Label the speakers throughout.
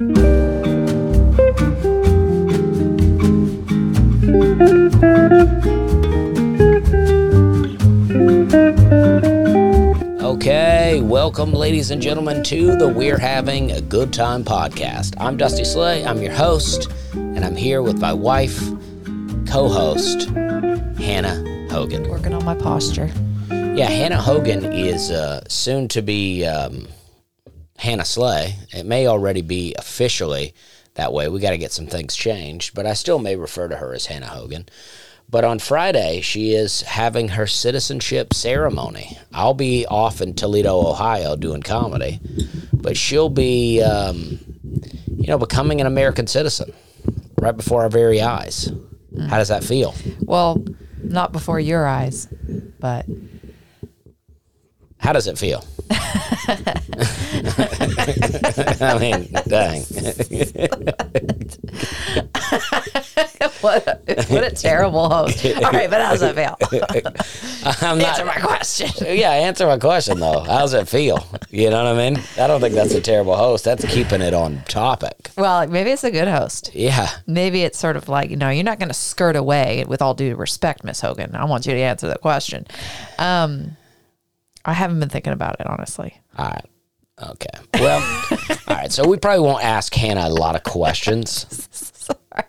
Speaker 1: Okay, welcome, ladies and gentlemen, to the We're Having a Good Time podcast. I'm Dusty Slay, I'm your host, and I'm here with my wife, co host, Hannah Hogan.
Speaker 2: Working on my posture.
Speaker 1: Yeah, Hannah Hogan is uh, soon to be um, Hannah Slay. It may already be officially that way. We got to get some things changed, but I still may refer to her as Hannah Hogan. But on Friday, she is having her citizenship ceremony. I'll be off in Toledo, Ohio, doing comedy, but she'll be, um, you know, becoming an American citizen right before our very eyes. How does that feel?
Speaker 2: Well, not before your eyes, but
Speaker 1: How does it feel? I mean, dang.
Speaker 2: what a, what a terrible host. All right, but how does it feel?
Speaker 1: I'm
Speaker 2: Answer
Speaker 1: not.
Speaker 2: my question.
Speaker 1: Yeah, answer my question though. How does it feel? You know what I mean? I don't think that's a terrible host. That's keeping it on topic.
Speaker 2: Well, maybe it's a good host.
Speaker 1: Yeah.
Speaker 2: Maybe it's sort of like, you know, you're not going to skirt away with all due respect, Miss Hogan. I want you to answer the question. Um, I haven't been thinking about it, honestly.
Speaker 1: All right. Okay. Well, all right. So we probably won't ask Hannah a lot of questions.
Speaker 2: Sorry.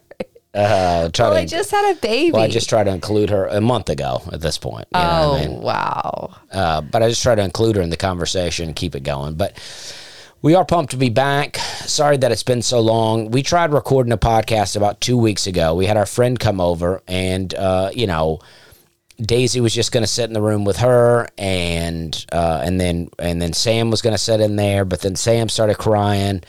Speaker 1: Uh, try
Speaker 2: Well,
Speaker 1: to,
Speaker 2: I just had a baby.
Speaker 1: well, I just tried to include her a month ago at this point. You know
Speaker 2: oh,
Speaker 1: what I mean?
Speaker 2: wow.
Speaker 1: Uh, but I just try to include her in the conversation and keep it going. But we are pumped to be back. Sorry that it's been so long. We tried recording a podcast about two weeks ago. We had our friend come over, and uh, you know, Daisy was just going to sit in the room with her, and uh, and then and then Sam was going to sit in there, but then Sam started crying.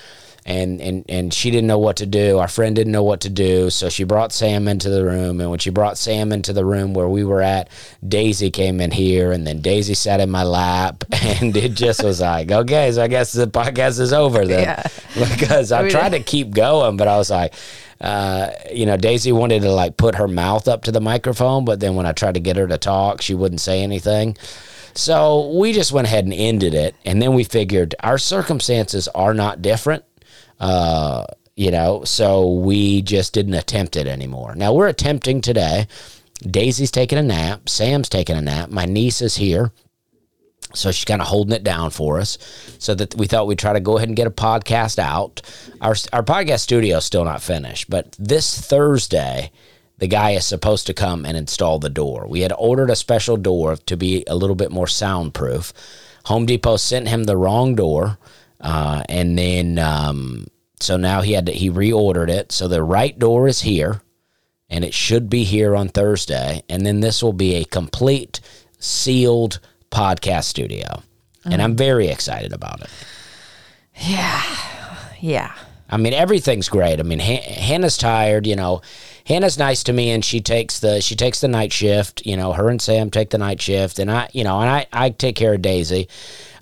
Speaker 1: And, and and she didn't know what to do. Our friend didn't know what to do, so she brought Sam into the room. And when she brought Sam into the room where we were at, Daisy came in here, and then Daisy sat in my lap, and it just was like, okay, so I guess the podcast is over then,
Speaker 2: Yeah.
Speaker 1: because I
Speaker 2: mean-
Speaker 1: tried to keep going, but I was like, uh, you know, Daisy wanted to like put her mouth up to the microphone, but then when I tried to get her to talk, she wouldn't say anything. So we just went ahead and ended it. And then we figured our circumstances are not different. Uh, you know, so we just didn't attempt it anymore. Now we're attempting today. Daisy's taking a nap. Sam's taking a nap. My niece is here. So she's kind of holding it down for us, so that we thought we'd try to go ahead and get a podcast out. Our our podcast studio is still not finished, but this Thursday, the guy is supposed to come and install the door. We had ordered a special door to be a little bit more soundproof. Home Depot sent him the wrong door, uh, and then um, so now he had to, he reordered it. So the right door is here, and it should be here on Thursday. And then this will be a complete sealed podcast studio. And I'm very excited about it.
Speaker 2: Yeah. Yeah.
Speaker 1: I mean, everything's great. I mean, Han- Hannah's tired. You know, Hannah's nice to me, and she takes the she takes the night shift. You know, her and Sam take the night shift, and I, you know, and I I take care of Daisy.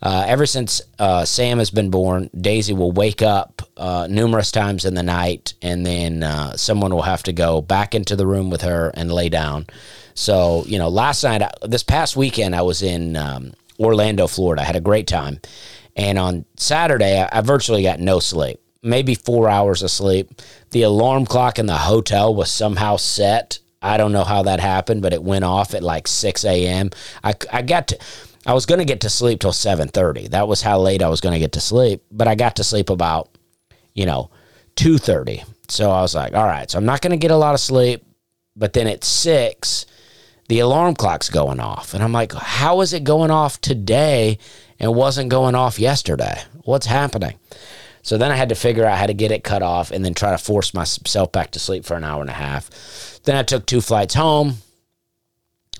Speaker 1: Uh, ever since uh, Sam has been born, Daisy will wake up uh, numerous times in the night, and then uh, someone will have to go back into the room with her and lay down. So, you know, last night, this past weekend, I was in um, Orlando, Florida. I had a great time. And on Saturday, I, I virtually got no sleep, maybe four hours of sleep. The alarm clock in the hotel was somehow set. I don't know how that happened, but it went off at like 6 a.m. I, I got to, I was going to get to sleep till 7.30. That was how late I was going to get to sleep. But I got to sleep about, you know, 2.30. So I was like, all right, so I'm not going to get a lot of sleep. But then at 6, the alarm clock's going off. And I'm like, how is it going off today and wasn't going off yesterday? What's happening? So then I had to figure out how to get it cut off and then try to force myself back to sleep for an hour and a half. Then I took two flights home,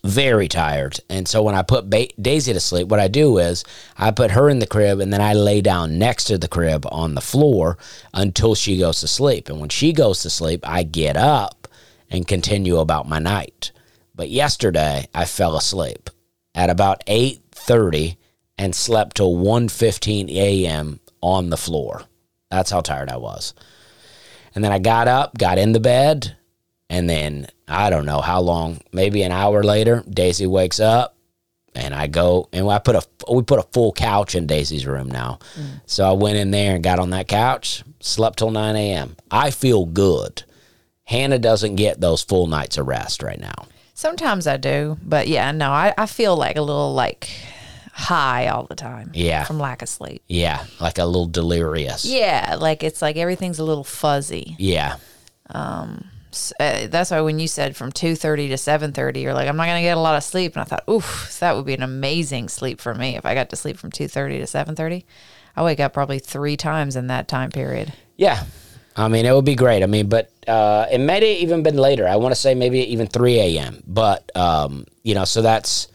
Speaker 1: very tired. And so when I put ba- Daisy to sleep, what I do is I put her in the crib and then I lay down next to the crib on the floor until she goes to sleep. And when she goes to sleep, I get up and continue about my night. But yesterday I fell asleep at about 8:30 and slept till 1:15 a.m. on the floor. That's how tired I was. And then I got up, got in the bed, and then I don't know how long, maybe an hour later, Daisy wakes up and I go and I put a we put a full couch in Daisy's room now. Mm. So I went in there and got on that couch, slept till nine a.m. I feel good. Hannah doesn't get those full nights of rest right now.
Speaker 2: Sometimes I do, but yeah, no, I, I feel like a little like high all the time.
Speaker 1: Yeah.
Speaker 2: From lack of sleep.
Speaker 1: Yeah, like a little delirious.
Speaker 2: Yeah, like it's like everything's a little fuzzy.
Speaker 1: Yeah.
Speaker 2: S- Uh, that's why when you said from 2.30 to 7.30 you're like i'm not going to get a lot of sleep and i thought oof that would be an amazing sleep for me if i got to sleep from 2.30 to 7.30 i wake up probably three times in that time period
Speaker 1: Yeah. I mean, it would be great. I mean, but uh, it may have even been later. I want to say maybe even 3 a.m. But, um, you know, so that's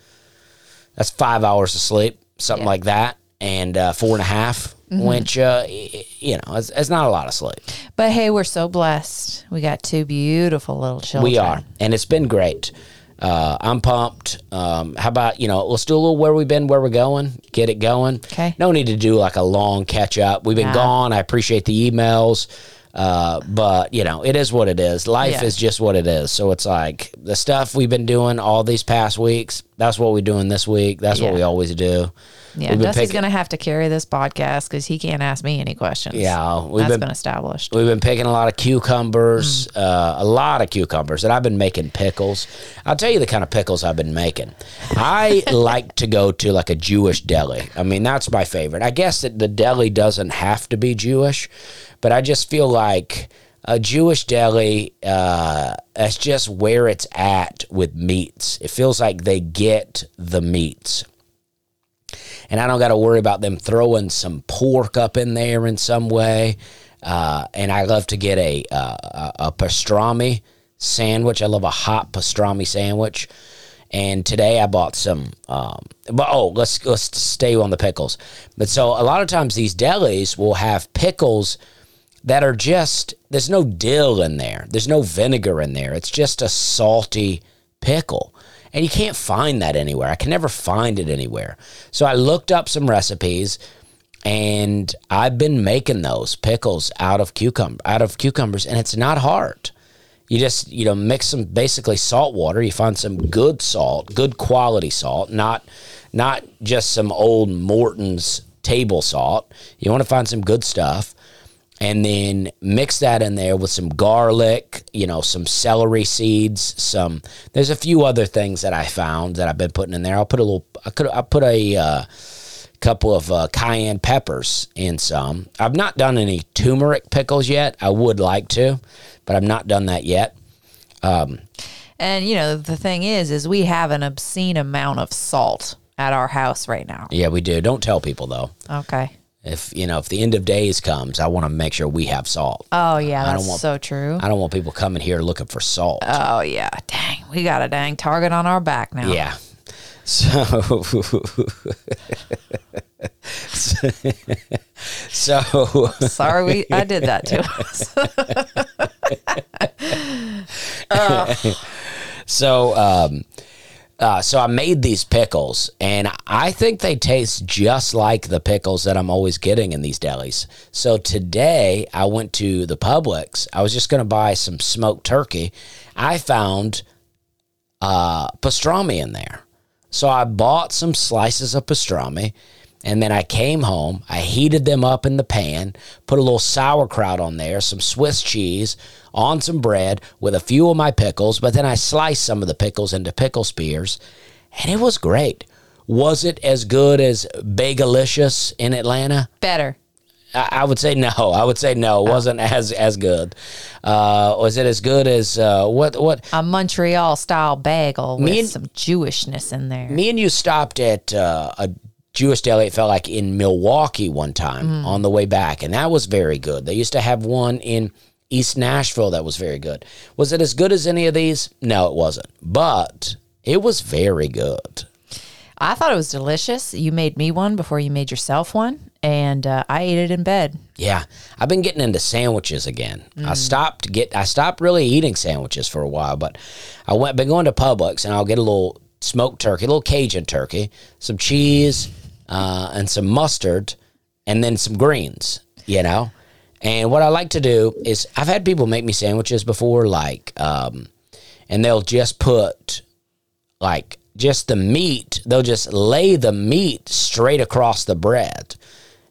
Speaker 1: that's five hours of sleep, something
Speaker 2: Yeah.
Speaker 1: like that, and uh, four and a half, which, uh, you know, it's, it's not a lot of sleep.
Speaker 2: but hey we're so blessed we got two beautiful little children
Speaker 1: We are, and it's been great. Uh, I'm pumped. Um, how about you know? Let's do a little where we've been, where we're going. Get it going.
Speaker 2: Okay.
Speaker 1: No need to do like a long catch up. We've been
Speaker 2: Nah.
Speaker 1: gone. I appreciate the emails, uh, but you know it is what it is. Life
Speaker 2: Yeah.
Speaker 1: is just what it is. So it's like the stuff we've been doing all these past weeks. That's what we're doing this week. That's what we always do.
Speaker 2: Yeah dusty's going to have to carry this podcast because he can't ask me any questions
Speaker 1: Yeah, we've
Speaker 2: that's
Speaker 1: been
Speaker 2: been established
Speaker 1: We've been picking a lot of cucumbers,
Speaker 2: Mm.
Speaker 1: uh, a lot of cucumbers, and I've been making pickles. I'll tell you the kind of pickles I've been making. I like to go to like a Jewish deli. I mean, that's my favorite. I guess that the deli doesn't have to be Jewish, but I just feel like a Jewish deli, uh, that's just where it's at with meats. It feels like they get the meats and I don't got to worry about them throwing some pork up in there in some way. Uh, and I love to get a, uh, a a pastrami sandwich. I love a hot pastrami sandwich. And today I bought some. Um, but oh, let's let's stay on the pickles. But so a lot of times these delis will have pickles that are just there's no dill in there. There's no vinegar in there. It's just a salty pickle. And you can't find that anywhere. I can never find it anywhere. So I looked up some recipes and I've been making those pickles out of cucumber out of cucumbers and it's not hard. You just, you know, mix some basically salt water. You find some good salt, good quality salt, not not just some old Morton's table salt. You want to find some good stuff and then mix that in there with some garlic, you know, some celery seeds, some. There's a few other things that I found that I've been putting in there. I'll put a little. I could. I put a uh, couple of uh, cayenne peppers in some. I've not done any turmeric pickles yet. I would like to, but I've not done that yet.
Speaker 2: and you know the thing is is we have an obscene amount of salt at our house right now
Speaker 1: Yeah, we do. Don't tell people though.
Speaker 2: okay
Speaker 1: If you know, if the end of days comes, I want to make sure we have salt.
Speaker 2: oh yeah I
Speaker 1: don't
Speaker 2: that's
Speaker 1: want-
Speaker 2: so true
Speaker 1: I don't want people coming here looking for salt.
Speaker 2: Oh yeah, dang, we got a dang target on our back now.
Speaker 1: Yeah. So, so,
Speaker 2: Sorry, we I did that to us.
Speaker 1: so, um, uh, so I made these pickles, and I think they taste just like the pickles that I'm always getting in these delis. So today I went to the Publix. I was just going to buy some smoked turkey. I found uh, pastrami in there. So I bought some slices of pastrami and then I came home. I heated them up in the pan, put a little sauerkraut on there, some Swiss cheese, on some bread with a few of my pickles, but then I sliced some of the pickles into pickle spears and it was great. Was it as good as Bagelicious in Atlanta?
Speaker 2: Better.
Speaker 1: I, I would say no. I would say no. It wasn't as as good. Uh, was it as good as uh, what what
Speaker 2: A Montreal style bagel with
Speaker 1: Me and-
Speaker 2: some Jewishness in there.
Speaker 1: me and you stopped at uh, a Jewish deli. It felt like in Milwaukee one time on the way back, and that was very good. They used to have one in East Nashville that was very good. Was it as good as any of these? No, it wasn't, but it was very good.
Speaker 2: I thought it was delicious. You made me one before you made yourself one, and uh, I ate it in bed.
Speaker 1: Yeah, I've been getting into sandwiches again. I stopped get I stopped really eating sandwiches for a while, but I went been going to Publix and I'll get a little smoked turkey, a little Cajun turkey, some cheese, uh, and some mustard, and then some greens. You know, and what I like to do is I've had people make me sandwiches before, like, um, and they'll just put like just the meat. They'll just lay the meat straight across the bread,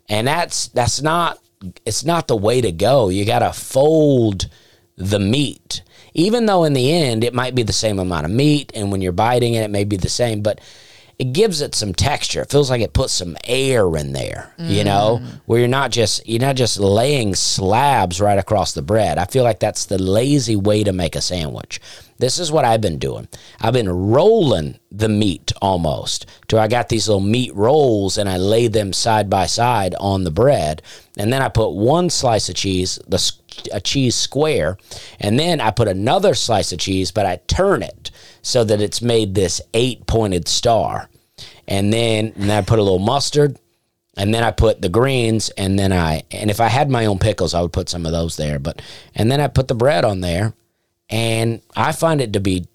Speaker 1: and that's that's not it's not the way to go. You got to fold the meat, even though in the end it might be the same amount of meat, and when you're biting it, it may be the same, but it gives it some texture. It feels like it puts some air in there, you mm. know, where you're not just you're not just laying slabs right across the bread. I feel like that's the lazy way to make a sandwich. This is what I've been doing. I've been rolling the meat almost to I got these little meat rolls and I lay them side by side on the bread, and then I put one slice of cheese, the a cheese square, and then I put another slice of cheese, but I turn it so that it's made this eight pointed star. And then, and then I put a little mustard, and then I put the greens, and then I, and if I had my own pickles, I would put some of those there. But, and then I put the bread on there, and I find it to be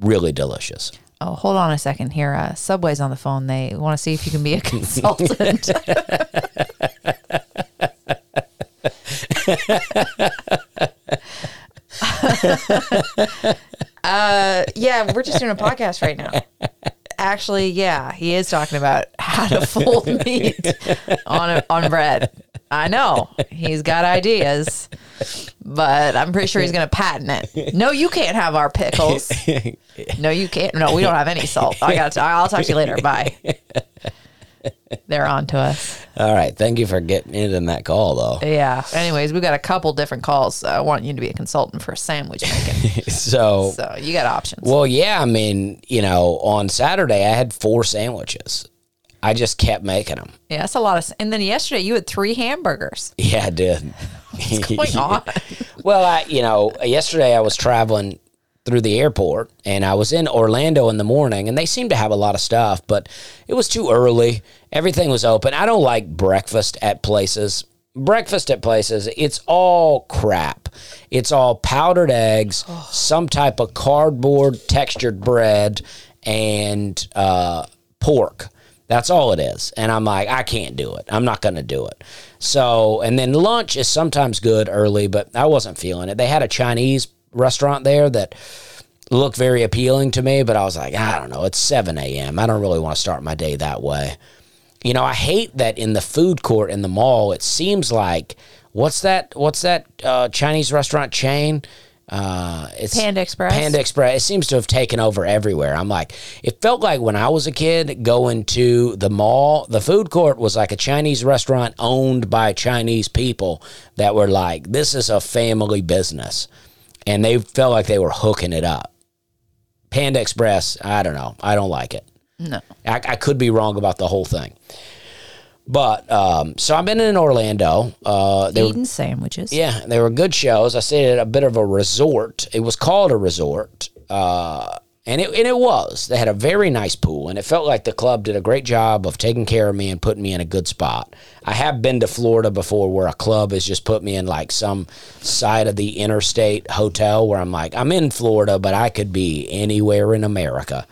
Speaker 1: really delicious.
Speaker 2: Oh, hold on a second here. Uh, Subway's on the phone. They want to see if you can be a consultant. uh, yeah, we're just doing a podcast right now. Actually, yeah, he is talking about how to fold meat on a, on bread. I know he's got ideas, but I'm pretty sure he's going to patent it. No, you can't have our pickles. No, you can't. No, we don't have any salt. I got. I'll talk to you later. Bye. They're on to us.
Speaker 1: All right. Thank you for getting in that call, though.
Speaker 2: Yeah. Anyways, we got a couple different calls. I want you to be a consultant for sandwich making.
Speaker 1: So,
Speaker 2: so you got options.
Speaker 1: well, yeah, I mean, you know, on Saturday, I had four sandwiches. I just kept making them.
Speaker 2: yeah, that's a lot of. And then yesterday you had three hamburgers.
Speaker 1: Yeah, I did.
Speaker 2: What's going on?
Speaker 1: Well, I, you know, yesterday I was traveling through the airport and I was in Orlando in the morning and they seemed to have a lot of stuff, but it was too early. Everything was open. I don't like breakfast at places. Breakfast at places, it's all crap. It's all powdered eggs, some type of cardboard textured bread, and uh, pork. That's all it is. And I'm like, I can't do it. I'm not going to do it. So, and then lunch is sometimes good early, but I wasn't feeling it. They had a Chinese restaurant there that looked very appealing to me, but I was like, I don't know. It's 7 a.m. I don't really want to start my day that way. You know, I hate that in the food court in the mall, it seems like, what's that? What's that uh, Chinese restaurant chain? Uh, it's
Speaker 2: Panda Express?
Speaker 1: Panda Express. It seems to have taken over everywhere. I'm like, it felt like when I was a kid going to the mall, the food court was like a Chinese restaurant owned by Chinese people that were like, this is a family business. And they felt like they were hooking it up. Panda Express, I don't know. I don't like it.
Speaker 2: No.
Speaker 1: I, I could be wrong about the whole thing. But um, so I've been in Orlando. Uh, they were,
Speaker 2: Eating sandwiches.
Speaker 1: yeah, they were good shows. I stayed at a bit of a resort. It was called a resort, uh, and it and it was. They had a very nice pool, and it felt like the club did a great job of taking care of me and putting me in a good spot. I have been to Florida before, where a club has just put me in like some side of the interstate hotel, where I'm like, I'm in Florida, but I could be anywhere in America.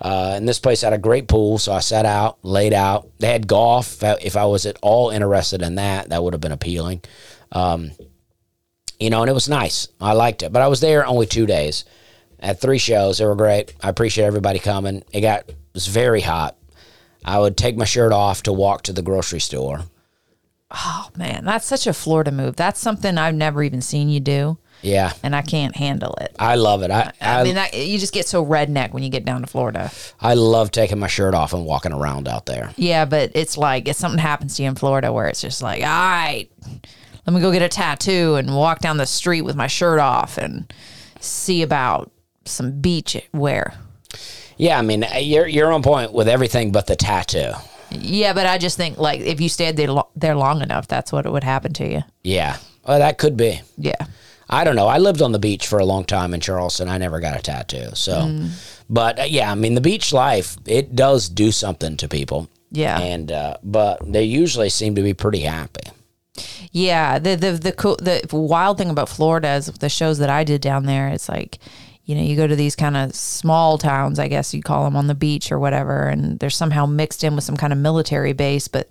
Speaker 1: Uh, and this place had a great pool, so I sat out, laid out. They had golf. If I was at all interested in that, that would have been appealing. Um, you know, and it was nice. I liked it, but I was there only two days. Had three shows. They were great. I appreciate everybody coming. It got it was very hot. I would take my shirt off to walk to the grocery store.
Speaker 2: Oh man, that's such a Florida move. That's something I've never even seen you do,
Speaker 1: Yeah,
Speaker 2: and I can't handle it.
Speaker 1: I love it. I
Speaker 2: I,
Speaker 1: I,
Speaker 2: mean, that, you just get so redneck when you get down to Florida.
Speaker 1: I love taking my shirt off and walking around out there.
Speaker 2: Yeah, but it's like if something happens to you in Florida where it's just like, all right, let me go get a tattoo and walk down the street with my shirt off and see about some beach wear.
Speaker 1: Yeah, I mean, you're you're on point with everything but the tattoo.
Speaker 2: Yeah, but I just think like if you stayed there, lo- there long enough, that's what it would happen to you.
Speaker 1: Yeah, well, that could be.
Speaker 2: Yeah.
Speaker 1: I don't know. I lived on the beach for a long time in Charleston. I never got a tattoo. So, but uh, yeah, I mean, the beach life it does do something to people.
Speaker 2: Yeah.
Speaker 1: and uh, but they usually seem to be pretty happy.
Speaker 2: Yeah, the the the cool, the wild thing about Florida is the shows that I did down there. It's like, you know, you go to these kind of small towns, I guess you call them, on the beach or whatever, and they're somehow mixed in with some kind of military base, but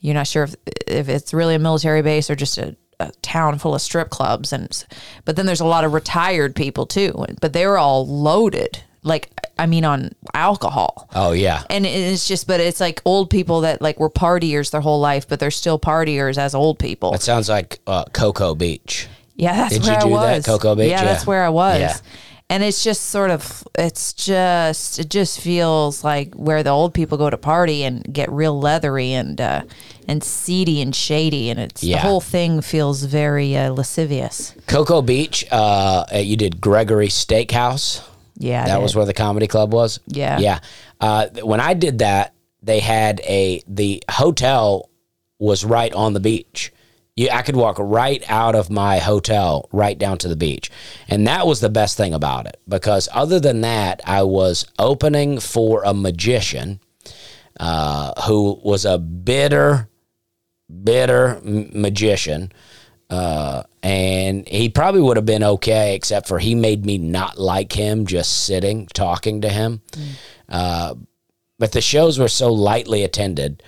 Speaker 2: you're not sure if if it's really a military base or just a, a town full of strip clubs. And but then there's a lot of retired people too, but they're all loaded. like I mean on alcohol.
Speaker 1: Oh yeah.
Speaker 2: And it's just, but it's like old people that like were partiers their whole life, but they're still partiers as old people.
Speaker 1: It sounds like uh, Cocoa Beach.
Speaker 2: Yeah, that's
Speaker 1: Did you
Speaker 2: where
Speaker 1: do
Speaker 2: I
Speaker 1: that,
Speaker 2: was.
Speaker 1: Cocoa Beach?
Speaker 2: Yeah,
Speaker 1: Yeah.
Speaker 2: that's where I was.
Speaker 1: Yeah.
Speaker 2: And it's just sort of, it's just, it just feels like where the old people go to party and get real leathery and uh, and seedy and shady, and it's
Speaker 1: Yeah.
Speaker 2: the whole thing feels very uh, lascivious.
Speaker 1: Cocoa Beach. Uh, you did Gregory Steakhouse.
Speaker 2: Yeah, I
Speaker 1: that
Speaker 2: did.
Speaker 1: was where the comedy club was.
Speaker 2: Yeah.
Speaker 1: yeah. Uh, when I did that, they had a the hotel was right on the beach. You, I could walk right out of my hotel right down to the beach, and that was the best thing about it. Because other than that, I was opening for a magician uh, who was a bitter, bitter m- magician uh, and he probably would have been okay, except for he made me not like him just sitting talking to him. Uh, but the shows were so lightly attended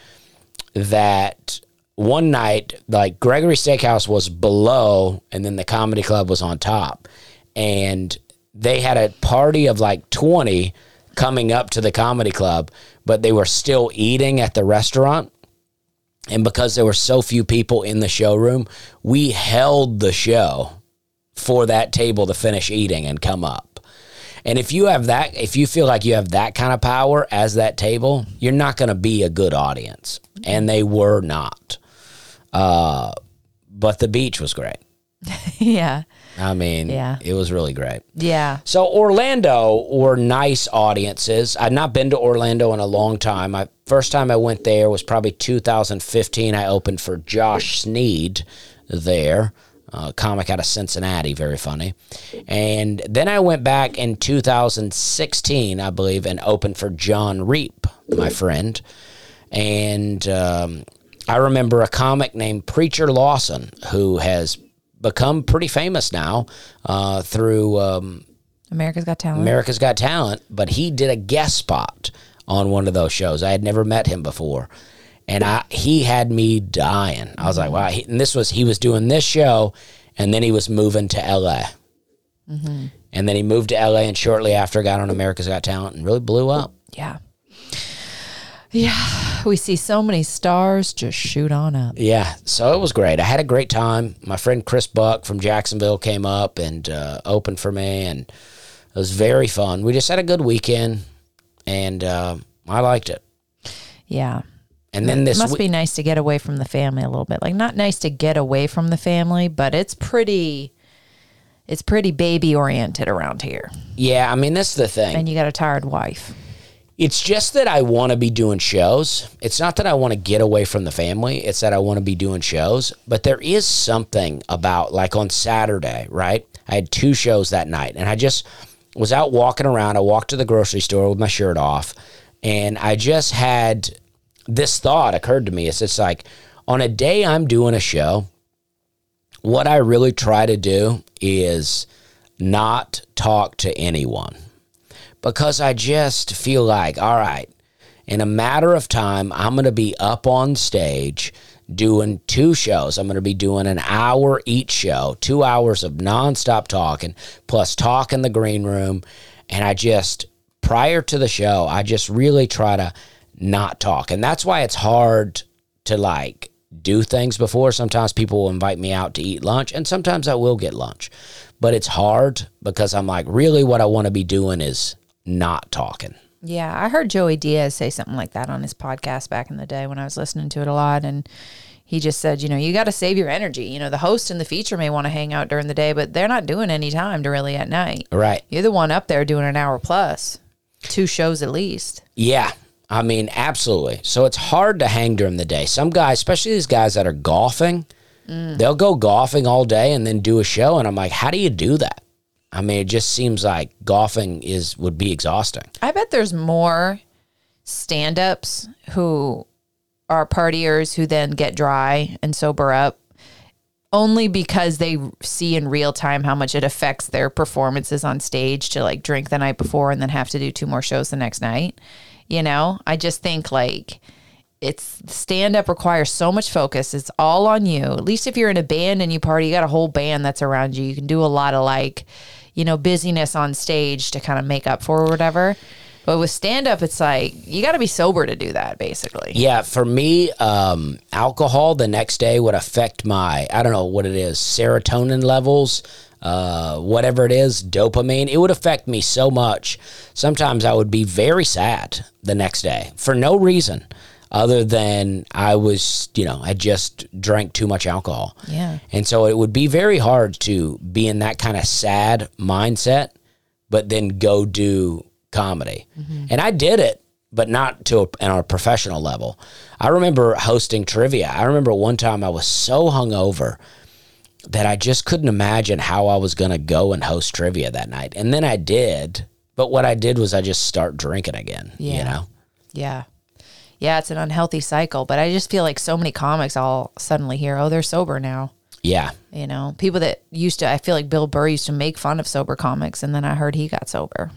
Speaker 1: that one night, like Gregory Steakhouse was below, and then the comedy club was on top, and they had a party of like twenty coming up to the comedy club, but they were still eating at the restaurant. And because there were so few people in the showroom, we held the show for that table to finish eating and come up. And if you have that, if you feel like you have that kind of power as that table, you're not going to be a good audience. And they were not. Uh, but the beach was great.
Speaker 2: yeah,
Speaker 1: I mean,
Speaker 2: Yeah.
Speaker 1: it was really great.
Speaker 2: yeah.
Speaker 1: So Orlando were nice audiences. I'd not been to Orlando in a long time. My first time I went there was probably 2015. I opened for Josh Sneed there, a comic out of Cincinnati, very funny. And then I went back in 2016, I believe, and opened for John Reep, my friend. And um, I remember a comic named Preacher Lawson who has become pretty famous now uh, through um,
Speaker 2: America's Got Talent.
Speaker 1: America's Got Talent, but he did a guest spot on one of those shows. I had never met him before. And I he had me dying. I was like, wow. He, and this was, he was doing this show, and then he was moving to LA. And then he moved to LA, and shortly after got on America's Got Talent and really blew up.
Speaker 2: yeah, yeah. We see so many stars just shoot on up.
Speaker 1: Yeah, so it was great. I had a great time. My friend Chris Buck from Jacksonville came up and uh, opened for me, and it was very fun. We just had a good weekend, and uh, I liked it.
Speaker 2: Yeah.
Speaker 1: And then this
Speaker 2: must
Speaker 1: we-
Speaker 2: be nice to get away from the family a little bit. Like not nice to get away from the family, but it's pretty it's pretty baby oriented around here.
Speaker 1: yeah, I mean that's the thing.
Speaker 2: And you got a tired wife.
Speaker 1: It's just that I want to be doing shows. It's not that I want to get away from the family. It's that I want to be doing shows. But there is something about, like on Saturday, right? I had two shows that night, and I just was out walking around. I walked to the grocery store with my shirt off, and I just had this thought occurred to me. It's just like on a day I'm doing a show, what I really try to do is not talk to anyone because I just feel like, all right, in a matter of time, I'm going to be up on stage doing two shows. I'm going to be doing an hour each show, two hours of nonstop talking, plus talk in the green room. And I just, prior to the show, I just really try to not talk. And that's why it's hard to like do things before. Sometimes people will invite me out to eat lunch, and sometimes I will get lunch. But it's hard because I'm like, really, what I want to be doing is not talking.
Speaker 2: Yeah, I heard Joey Diaz say something like that on his podcast back in the day when I was listening to it a lot. And he just said, you know, you got to save your energy. You know, the host and the feature may want to hang out during the day, but they're not doing any time to really at night.
Speaker 1: Right.
Speaker 2: You're the one up there doing an hour plus, two shows at least.
Speaker 1: Yeah. I mean, absolutely. So it's hard to hang during the day. Some guys, especially these guys that are golfing, mm. they'll go golfing all day and then do a show. And I'm like, how do you do that? I mean, it just seems like golfing is would be exhausting.
Speaker 2: I bet there's more stand ups who are partiers who then get dry and sober up only because they see in real time how much it affects their performances on stage to like drink the night before and then have to do two more shows the next night. You know, I just think like it's stand up requires so much focus. It's all on you. At least if you're in a band and you party, you got a whole band that's around you. You can do a lot of like, you know, busyness on stage to kind of make up for or whatever. But with stand up, it's like you got to be sober to do that, basically.
Speaker 1: Yeah, for me, um, alcohol the next day would affect my, I don't know what it is, serotonin levels, uh, whatever it is, dopamine. It would affect me so much. Sometimes I would be very sad the next day for no reason other than I was, you know, I just drank too much alcohol.
Speaker 2: Yeah.
Speaker 1: And so it would be very hard to be in that kind of sad mindset, but then go do comedy. Mm-hmm. And I did it, but not to a, on a professional level. I remember hosting trivia. I remember one time I was so hungover that I just couldn't imagine how I was going to go and host trivia that night. And then I did, but what I did was I just start drinking again, you
Speaker 2: Yeah.
Speaker 1: know?
Speaker 2: Yeah. Yeah, it's an unhealthy cycle. But I just feel like so many comics all suddenly hear, oh, they're sober now.
Speaker 1: Yeah.
Speaker 2: You know, people that used to, I feel like Bill Burr used to make fun of sober comics, and then I heard he got sober.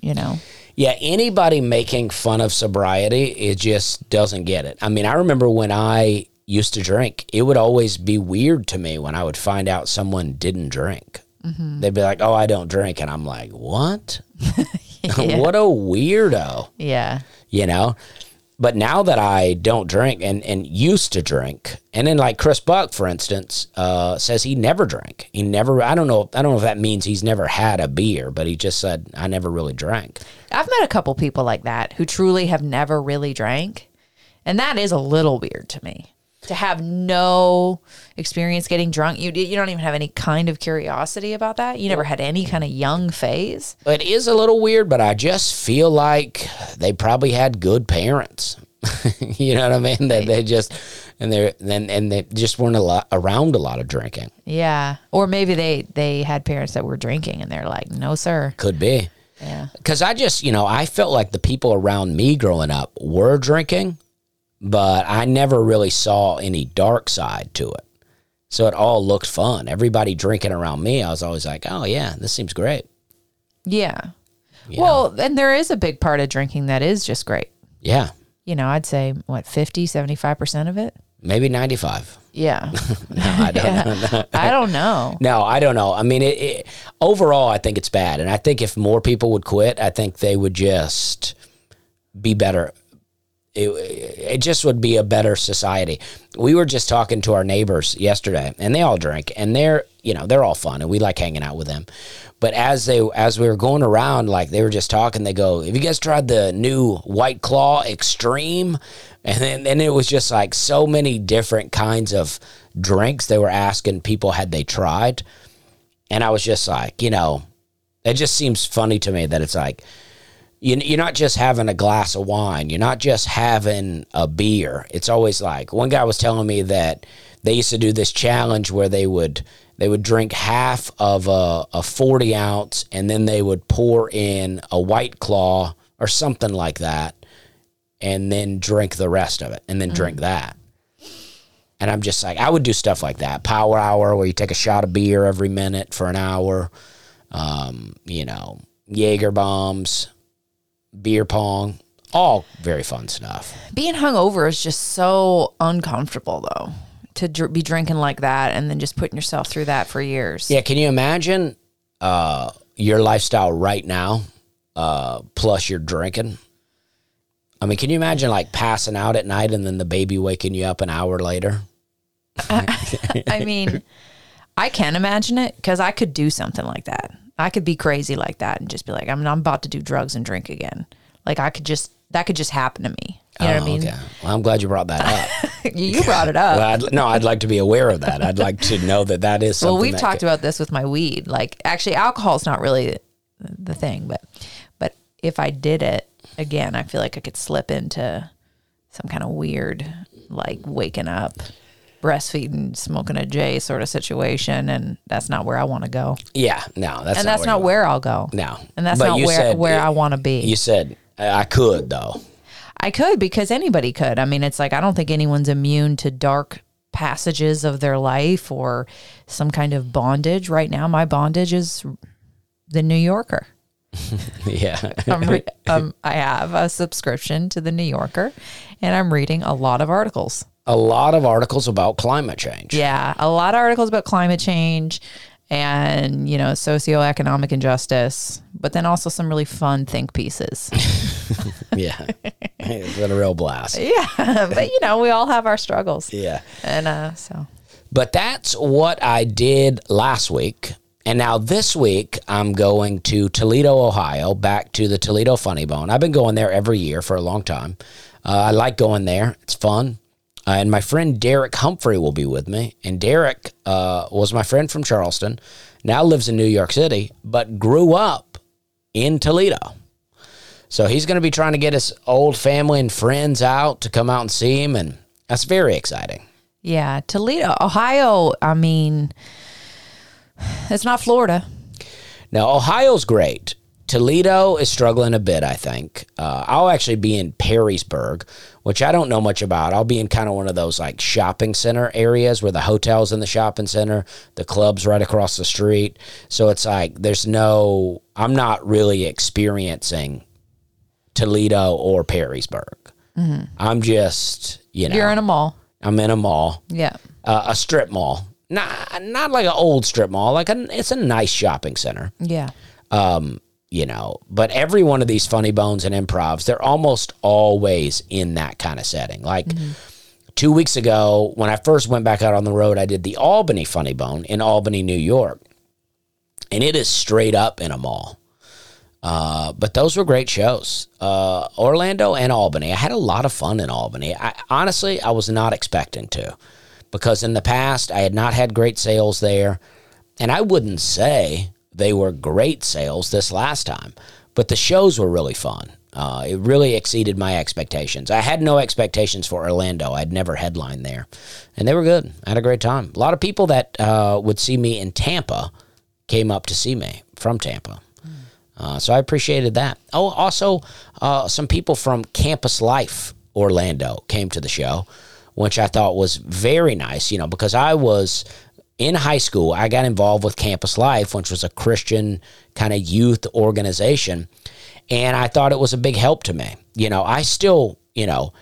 Speaker 2: You know,
Speaker 1: Yeah, anybody making fun of sobriety, it just doesn't get it. I mean, I remember when I used to drink, it would always be weird to me when I would find out someone didn't drink. Mm-hmm. They'd be like, "Oh, I don't drink," and I'm like, "What? what a weirdo!"
Speaker 2: yeah,
Speaker 1: You know. But now that I don't drink and, and used to drink, and then like Chris Buck, for instance, uh, says he never drank. He never. I don't know. I don't know if that means he's never had a beer, but he just said I never really drank.
Speaker 2: I've met a couple people like that who truly have never really drank, and that is a little weird to me. To have no experience getting drunk, you you don't even have any kind of curiosity about that. You never had any kind of young phase.
Speaker 1: It is a little weird, but I just feel like they probably had good parents. you know what I mean? That they just and they then and they just weren't a lot around a lot of drinking.
Speaker 2: Yeah, or maybe they they had parents that were drinking, and they're like, "No, sir."
Speaker 1: Could be.
Speaker 2: Yeah,
Speaker 1: Because I just, you know, I felt like the people around me growing up were drinking, but I never really saw any dark side to it. So it all looked fun. Everybody drinking around me, I was always like, oh, yeah, this seems great.
Speaker 2: yeah.
Speaker 1: You
Speaker 2: Well, and there is a big part of drinking that is just great.
Speaker 1: Yeah,
Speaker 2: You know, I'd say what 50, 75% of it.
Speaker 1: maybe 95.
Speaker 2: Yeah.
Speaker 1: No, I don't know.
Speaker 2: I don't know.
Speaker 1: No, I don't know. I mean, it, it, overall, I think it's bad, and I think if more people would quit, I think they would just be better. It, it just would be a better society. We were just talking to our neighbors yesterday, and they all drink, and they're you know they're all fun, and we like hanging out with them. But as they as we were going around, like they were just talking, they go, "Have you guys tried the new White Claw Extreme?" And then and it was just like so many different kinds of drinks they were asking people had they tried. And I was just like, you know, it just seems funny to me that it's like, you're not just having a glass of wine, you're not just having a beer. It's always like, one guy was telling me that they used to do this challenge where they would they would drink half of a, a 40 ounce and then they would pour in a white claw or something like that and then drink the rest of it and then drink that and I'm just like, I would do stuff like that. Power hour, where you take a shot of beer every minute for an hour. Um, you know, Jaeger bombs, beer pong, all very fun stuff.
Speaker 2: Being hungover is just so uncomfortable, though, to dr- be drinking like that and then just putting yourself through that for years.
Speaker 1: Yeah, can you imagine uh, your lifestyle right now, uh, plus you're drinking? I mean, can you imagine like passing out at night and then the baby waking you up an hour later?
Speaker 2: I mean, I can't imagine it because I could do something like that. I could be crazy like that and just be like, I'm, I'm about to do drugs and drink again. Like I could just, that could just happen to me. You know what I
Speaker 1: Oh,
Speaker 2: mean?
Speaker 1: okay. Well, I'm glad you brought that up.
Speaker 2: You brought it up.
Speaker 1: well, I'd, no, I'd like to be aware of that. I'd like to know that that is something.
Speaker 2: well, we've talked
Speaker 1: could-
Speaker 2: about this with my weed. Like, actually, alcohol's not really the thing, but but if I did it again, I feel like I could slip into some kind of weird, like waking up, breastfeeding, smoking a J sort of situation, and that's not where I want to go,
Speaker 1: Yeah, no, that's
Speaker 2: and
Speaker 1: not
Speaker 2: that's
Speaker 1: where
Speaker 2: not where I'll go.
Speaker 1: No,
Speaker 2: and that's
Speaker 1: But
Speaker 2: not where
Speaker 1: said-
Speaker 2: where I want to be.
Speaker 1: You said I could though.
Speaker 2: I could because anybody could. I mean, it's like I don't think anyone's immune to dark passages of their life or some kind of bondage. Right now, my bondage is the New Yorker.
Speaker 1: yeah,
Speaker 2: I'm re- um, I have a subscription to the New Yorker, and I'm reading a lot of articles.
Speaker 1: A lot of articles about climate change.
Speaker 2: Yeah, a lot of articles about climate change and, you know, socioeconomic injustice, but then also some really fun think pieces.
Speaker 1: yeah, it's been a real blast.
Speaker 2: yeah. But, you know, we all have our struggles.
Speaker 1: Yeah.
Speaker 2: And uh, so,
Speaker 1: But that's what I did last week. And now this week, I'm going to Toledo, Ohio, back to the Toledo Funny Bone. I've been going there every year for a long time. Uh, I like going there, it's fun. Uh, and my friend Derek Humphrey will be with me. And Derek uh, was my friend from Charleston, now lives in New York City, but grew up in Toledo. So he's going to be trying to get his old family and friends out to come out and see him. And that's very exciting.
Speaker 2: yeah, Toledo, Ohio, I mean, it's not Florida.
Speaker 1: Now, Ohio's great. Toledo is struggling a bit, I think. Uh, I'll actually be in Perrysburg, which I don't know much about. I'll be in kind of one of those like shopping center areas where the hotel's in the shopping center, the club's right across the street. So it's like there's no, I'm not really experiencing Toledo or Perrysburg. I'm just, you know,
Speaker 2: You're in a mall.
Speaker 1: I'm in a mall
Speaker 2: Yeah.
Speaker 1: uh, a strip mall. Not not like an old strip mall. Like a, it's a nice shopping center.
Speaker 2: Yeah.
Speaker 1: Um, you know, but every one of these funny bones and improvs, they're almost always in that kind of setting. Like two weeks ago, when I first went back out on the road, I did the Albany Funny Bone in Albany, New York, and it is straight up in a mall. Uh, but those were great shows. Uh, Orlando and Albany. I had a lot of fun in Albany. I, honestly, I was not expecting to because in the past I had not had great sales there. And I wouldn't say they were great sales this last time, but the shows were really fun. Uh, it really exceeded my expectations. I had no expectations for Orlando. I'd never headlined there, and they were good. I had a great time. A lot of people that uh, would see me in Tampa came up to see me from Tampa. Uh, so I appreciated that. Oh, also, uh, some people from Campus Life Orlando came to the show, which I thought was very nice, you know, because I was in high school, I got involved with Campus Life, which was a Christian kind of youth organization. And I thought it was a big help to me. You know, I still, you know,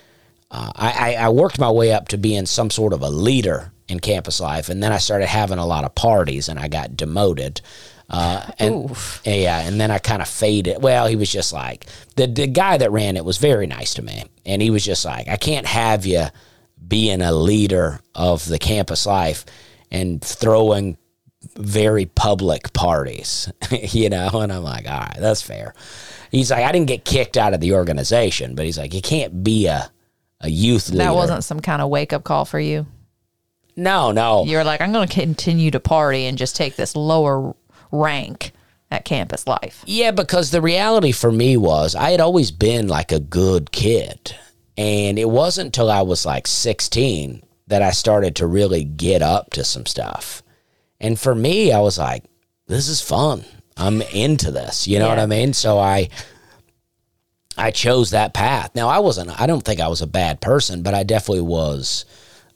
Speaker 1: uh, I, I worked my way up to being some sort of a leader in campus life, and then I started having a lot of parties, and I got demoted. Uh, and yeah, and then I kind of faded. Well, he was just like the the guy that ran it was very nice to me, and he was just like, I can't have you being a leader of the campus life and throwing very public parties, you know. And I'm like, all right, that's fair. He's like, I didn't get kicked out of the organization, but he's like, you can't be a a youth leader.
Speaker 2: That wasn't some kind of wake up call for you.
Speaker 1: No, no.
Speaker 2: You're like, I'm going to continue to party and just take this lower rank at campus life.
Speaker 1: Yeah, because the reality for me was I had always been like a good kid. And it wasn't until I was like 16 that I started to really get up to some stuff. And for me, I was like, this is fun. I'm into this. You know what I mean? So I I chose that path. Now I wasn't I don't think I was a bad person, but I definitely was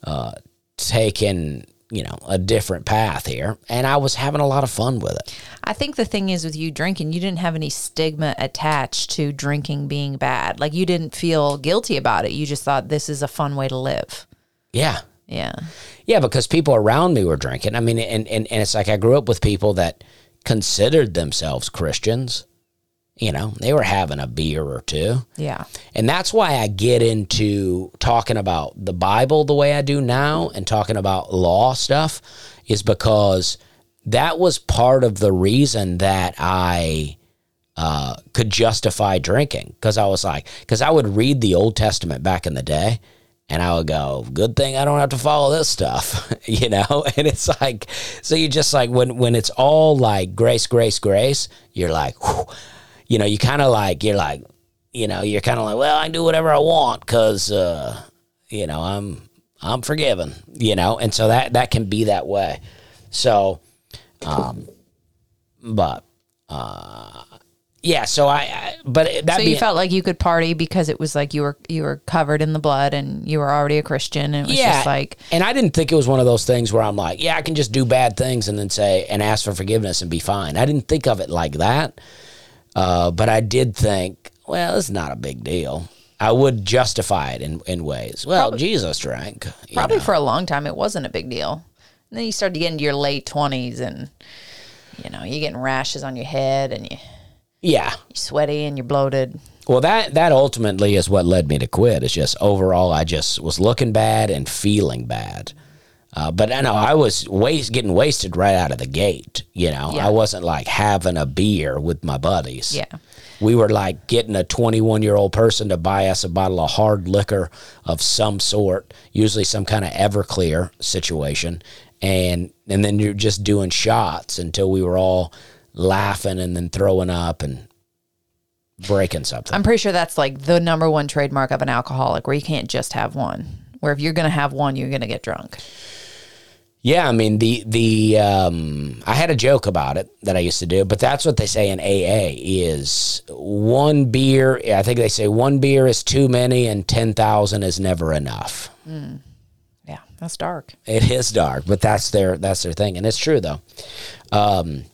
Speaker 1: uh taking, you know, a different path here. And I was having a lot of fun with it.
Speaker 2: I think the thing is with you drinking, you didn't have any stigma attached to drinking being bad. Like you didn't feel guilty about it. You just thought this is a fun way to live.
Speaker 1: Yeah.
Speaker 2: Yeah.
Speaker 1: Yeah, because people around me were drinking. I mean, and, and, and it's like I grew up with people that considered themselves Christians. You know, they were having a beer or two.
Speaker 2: Yeah.
Speaker 1: And that's why I get into talking about the Bible the way I do now and talking about law stuff, is because that was part of the reason that I uh, could justify drinking. Because I was like, because I would read the Old Testament back in the day and I would go, good thing I don't have to follow this stuff, you know? And it's like, so you just like, when, when it's all like grace, grace, grace, you're like, whew, you know, you kind of like, you're like, you know, you're kind of like, well, I can do whatever I want because, uh, you know, I'm, I'm forgiven, you know? And so that, that can be that way. So, um, but, uh, yeah, so I, I but that
Speaker 2: So you felt like you could party because it was like you were you were covered in the blood and you were already a Christian and it was just like
Speaker 1: and I didn't think it was one of those things where I'm like, yeah, I can just do bad things and then say and ask for forgiveness and be fine. I didn't think of it like that, uh, but I did think, well, it's not a big deal. I would justify it in, in ways. Well, Jesus drank.
Speaker 2: probably
Speaker 1: know.
Speaker 2: for a long time it wasn't a big deal. And then you start to get into your late twenties, and you know you're getting rashes on your head, and you
Speaker 1: Yeah.
Speaker 2: you're sweaty and you're bloated.
Speaker 1: Well, that that ultimately is what led me to quit. It's just overall, I just was looking bad and feeling bad. Uh, but I know I was waste, getting wasted right out of the gate. You know,
Speaker 2: Yeah.
Speaker 1: I wasn't like having a beer with my buddies.
Speaker 2: Yeah.
Speaker 1: we were like getting a 21 year old person to buy us a bottle of hard liquor of some sort, usually some kind of Everclear situation, and and then you're just doing shots until we were all laughing and then throwing up and breaking something.
Speaker 2: I'm pretty sure that's like the number one trademark of an alcoholic, where you can't just have one. Where if you're gonna have one, you're gonna get drunk.
Speaker 1: Yeah, I mean the the um, I had a joke about it that I used to do, but that's what they say in AA is one beer. I think they say one beer is too many and ten thousand is never enough.
Speaker 2: Yeah, that's dark.
Speaker 1: It is dark, but that's their that's their thing, and it's true though. Um,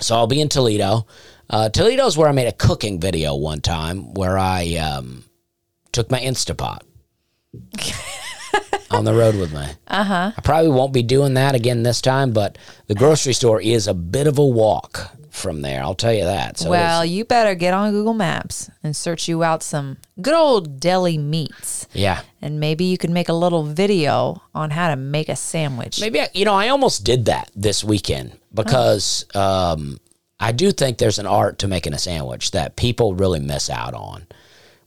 Speaker 1: so I'll be in Toledo. Uh, Toledo's where I made a cooking video one time, where I um, took my Instapot on the road with me. Uh huh. I probably won't be doing that again this time, but the grocery store is a bit of a walk from there. I'll tell you that. So
Speaker 2: well, you better get on Google Maps and search you out some good old deli meats.
Speaker 1: yeah.
Speaker 2: And maybe you could make a little video on how to make a sandwich.
Speaker 1: Maybe I, you know I almost did that this weekend because um, I do think there's an art to making a sandwich that people really miss out on.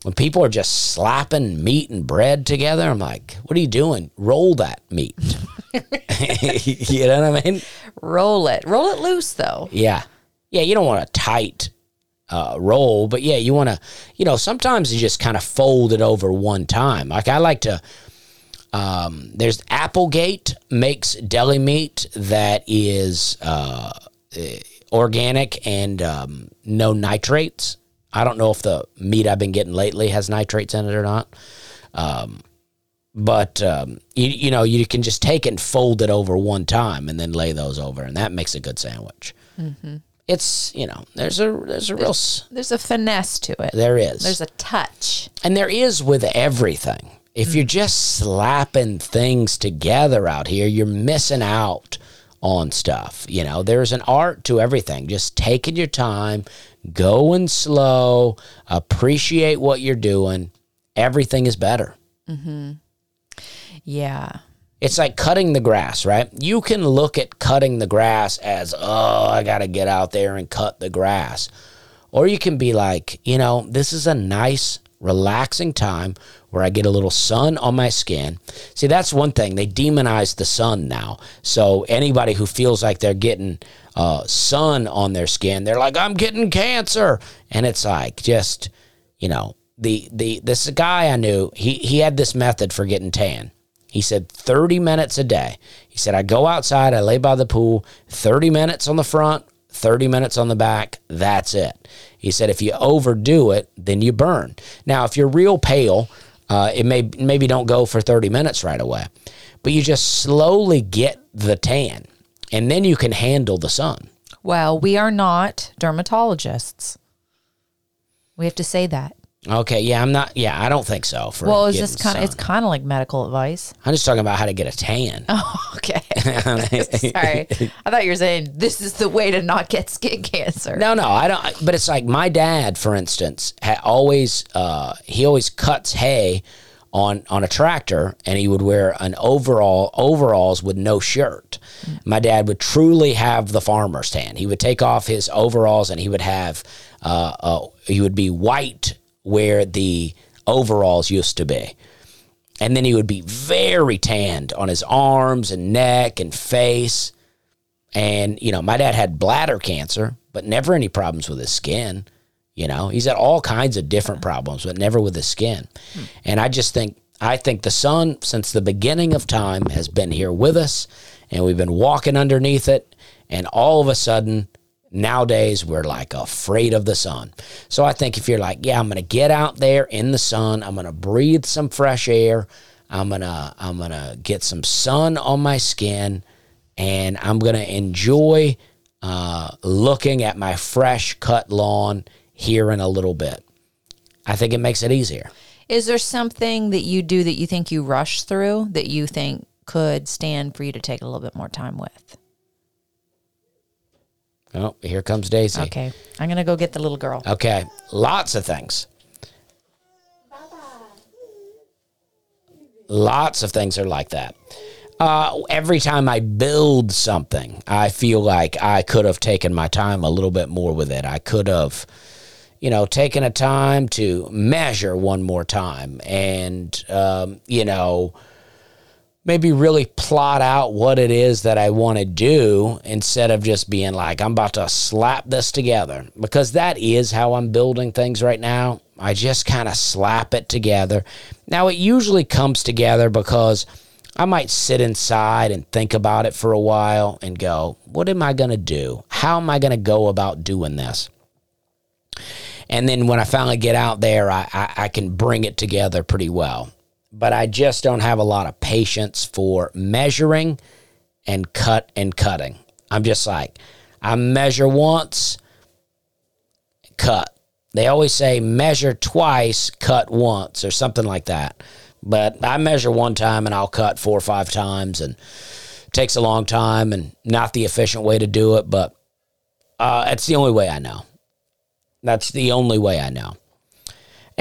Speaker 1: When people are just slapping meat and bread together, I'm like, "What are you doing? Roll that meat." you know what I mean?
Speaker 2: Roll it. Roll it loose though.
Speaker 1: Yeah, yeah. You don't want a tight uh, roll, but yeah, you want to. You know, sometimes you just kind of fold it over one time. Like I like to. Um, there's Applegate makes deli meat that is uh, eh, organic and um, no nitrates. I don't know if the meat I've been getting lately has nitrates in it or not. Um, but um, you, you know you can just take it and fold it over one time and then lay those over, and that makes a good sandwich. It's you know there's a there's a real
Speaker 2: There's a finesse to it.
Speaker 1: there is
Speaker 2: There's a touch.
Speaker 1: and there is with everything. If you're just slapping things together out here, you're missing out on stuff. You know, there's an art to everything. Just taking your time, going slow, appreciate what you're doing. Everything is better. Mm-hmm.
Speaker 2: Yeah.
Speaker 1: It's like cutting the grass, right? You can look at cutting the grass as, oh, I got to get out there and cut the grass. Or you can be like, you know, this is a nice, relaxing time where I get a little sun on my skin. See, that's one thing. They demonize the sun now. So anybody who feels like they're getting uh, sun on their skin, they're like, I'm getting cancer. And it's like, just, you know, the, the this guy I knew, he, he had this method for getting tan. He said 30 minutes a day. He said, I go outside, I lay by the pool, 30 minutes on the front, 30 minutes on the back. That's it. He said, if you overdo it, then you burn. Now, if you're real pale, uh, it may maybe don't go for 30 minutes right away, but you just slowly get the tan and then you can handle the sun.
Speaker 2: Well, we are not dermatologists. We have to say that.
Speaker 1: Okay, yeah, I'm not. Yeah, I don't think so. For
Speaker 2: Well, it's just kind of it's kind of like medical advice.
Speaker 1: I'm just talking about how to get a tan.
Speaker 2: Oh, okay. Sorry. I thought you were saying this is the way to not get skin cancer.
Speaker 1: No, no, I don't. But it's like my dad, for instance, ha- always uh, he always cuts hay on on a tractor, and he would wear an overall overalls with no shirt. My dad would truly have the farmer's tan. He would take off his overalls, and he would have uh, uh, he would be white where the overalls used to be. And then he would be very tanned on his arms and neck and face. And, you know, my dad had bladder cancer, but never any problems with his skin. You know, he's had all kinds of different problems, but never with his skin. And I just think, I think the sun, since the beginning of time, has been here with us, and we've been walking underneath it. And all of a sudden, nowadays, we're like afraid of the sun. So I think if you're like, yeah, I'm going to get out there in the sun, I'm going to breathe some fresh air, I'm going to, I'm going to get some sun on my skin, and I'm going to enjoy uh, looking at my fresh cut lawn here in a little bit. I think it makes it easier.
Speaker 2: Is there something that you do that you think you rush through that you think could stand for you to take a little bit more time with?
Speaker 1: Oh, here comes Daisy.
Speaker 2: Okay. I'm going to go get the little girl.
Speaker 1: Okay, lots of things. Lots of things are like that. Uh, every time I build something, I feel like I could have taken my time a little bit more with it. I could have, you know, taken a time to measure one more time and, um, you know, maybe really plot out what it is that I want to do instead of just being like, I'm about to slap this together. Because that is how I'm building things right now. I just kind of slap it together. Now, it usually comes together because I might sit inside and think about it for a while and go, what am I going to do? How am I going to go about doing this? And then when I finally get out there, I, I, I can bring it together pretty well but I just don't have a lot of patience for measuring and cut and cutting. I'm just like, I measure once, cut. They always say measure twice, cut once, or something like that. But I measure one time and I'll cut four or five times, and takes a long time and not the efficient way to do it, but uh, it's the only way I know. That's the only way I know.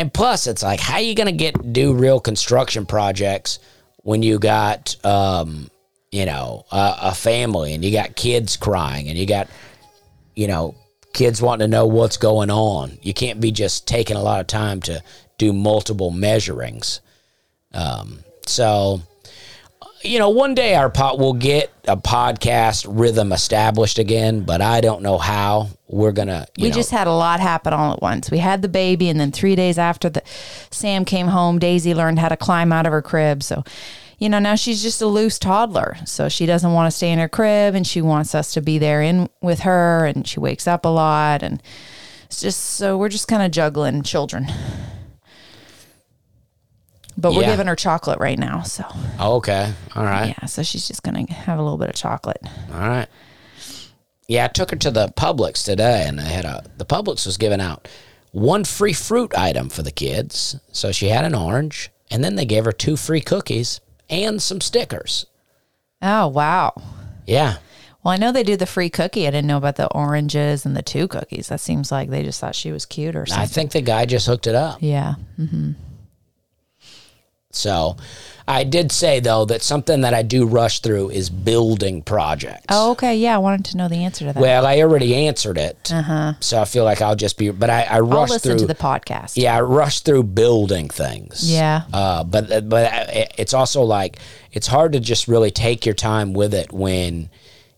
Speaker 1: And plus, it's like, how you gonna get do real construction projects when you got, um, you know, a, a family and you got kids crying and you got, you know, kids wanting to know what's going on. You can't be just taking a lot of time to do multiple measurings. Um, so you know, one day our pot will get a podcast rhythm established again, but I don't know how we're gonna.
Speaker 2: we
Speaker 1: know,
Speaker 2: just had a lot happen all at once. We had the baby, and then three days after the Sam came home, Daisy learned how to climb out of her crib. So, you know, now she's just a loose toddler. So she doesn't want to stay in her crib, and she wants us to be there in with her, and she wakes up a lot, and it's just so we're just kind of juggling children. But we're
Speaker 1: Yeah.
Speaker 2: giving her chocolate right now, so oh,
Speaker 1: okay, all right.
Speaker 2: yeah. So she's just gonna have a little bit of chocolate.
Speaker 1: All right. Yeah, I took her to the Publix today, and they had a the Publix was giving out one free fruit item for the kids. So she had an orange, and then they gave her two free cookies and some stickers.
Speaker 2: Oh wow.
Speaker 1: Yeah,
Speaker 2: Well, I know they do the free cookie. I didn't know about the oranges and the two cookies. That seems like they just thought she was cute or something.
Speaker 1: I think the guy just hooked it up.
Speaker 2: yeah. Mm-hmm.
Speaker 1: So I did say though that something that I do rush through is building projects.
Speaker 2: Oh, okay. Yeah, I wanted to know the answer to that.
Speaker 1: Well, I already answered it, uh-huh. so I feel like I'll just be. But I, I rush
Speaker 2: listen
Speaker 1: through
Speaker 2: to the podcast.
Speaker 1: Yeah, I rush through building things.
Speaker 2: Yeah.
Speaker 1: Uh, but but it's also like it's hard to just really take your time with it when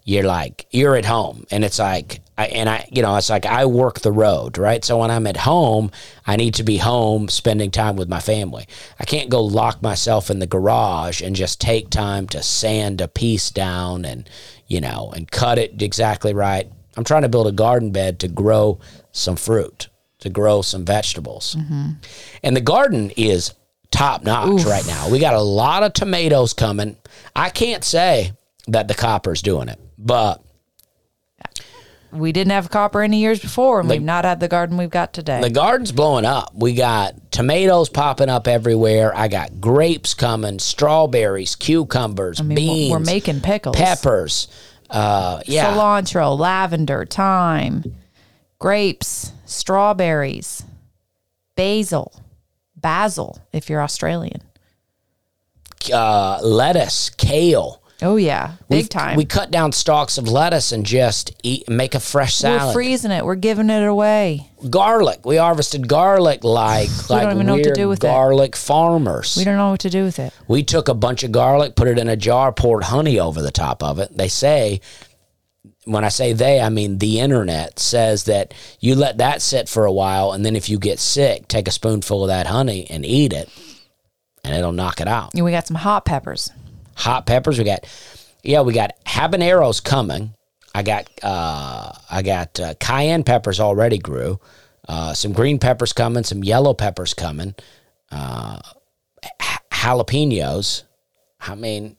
Speaker 1: you're like you're at home and it's like I, and I you know it's like I work the road right? So when I'm at home I need to be home spending time with my family. I can't go lock myself in the garage and just take time to sand a piece down and you know and cut it exactly right. I'm trying to build a garden bed to grow some fruit to grow some vegetables. Mm-hmm. And the garden is top notch right now. We got a lot of tomatoes coming. I can't say that the copper's doing it, but
Speaker 2: We didn't have copper any years before, and we've not had the garden we've got today.
Speaker 1: the garden's blowing up. We got tomatoes popping up everywhere. I got grapes coming, strawberries, cucumbers,
Speaker 2: I mean,
Speaker 1: beans,
Speaker 2: we're making pickles.
Speaker 1: peppers. Uh, yeah,
Speaker 2: Cilantro, lavender, thyme, grapes, strawberries, basil, basil, if you're Australian.
Speaker 1: uh, lettuce, kale.
Speaker 2: Oh, yeah. Big
Speaker 1: We've-
Speaker 2: time.
Speaker 1: We cut down stalks of lettuce and just eat, make a fresh salad.
Speaker 2: We're freezing it. We're giving it away.
Speaker 1: garlic. We harvested garlic like like
Speaker 2: even know what to
Speaker 1: we're
Speaker 2: do with it.
Speaker 1: garlic farmers.
Speaker 2: We don't know what to do with it.
Speaker 1: We took a bunch of garlic, put it in a jar, poured honey over the top of it. They say, when I say they, I mean the internet says that you let that sit for a while, and then if you get sick, take a spoonful of that honey and eat it, and it'll knock it out.
Speaker 2: And we got some hot peppers.
Speaker 1: Hot peppers, we got, yeah, we got habaneros coming. I got, uh, I got uh, cayenne peppers already grew. Uh, some green peppers coming, some yellow peppers coming, uh, jalapenos. I mean,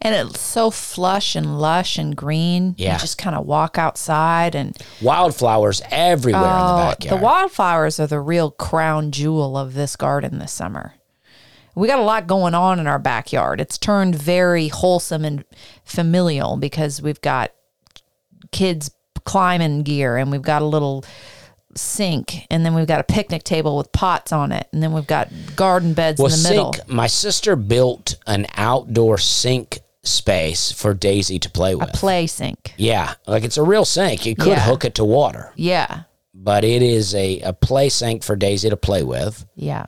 Speaker 2: And it's so flush and lush and green.
Speaker 1: Yeah.
Speaker 2: You just kind of walk outside and
Speaker 1: wildflowers everywhere in the
Speaker 2: Oh,
Speaker 1: backyard.
Speaker 2: the wildflowers are the real crown jewel of this garden this summer. We got a lot going on in our backyard. It's turned very wholesome and familial because we've got kids climbing gear and we've got a little sink and then we've got a picnic table with pots on it and then we've got garden beds
Speaker 1: Well,
Speaker 2: in the middle.
Speaker 1: My sister built an outdoor sink space for Daisy to play with.
Speaker 2: A play sink.
Speaker 1: yeah, like it's a real sink. You could
Speaker 2: Yeah.
Speaker 1: hook it to water,
Speaker 2: Yeah.
Speaker 1: but it is a, a play sink for Daisy to play with.
Speaker 2: Yeah.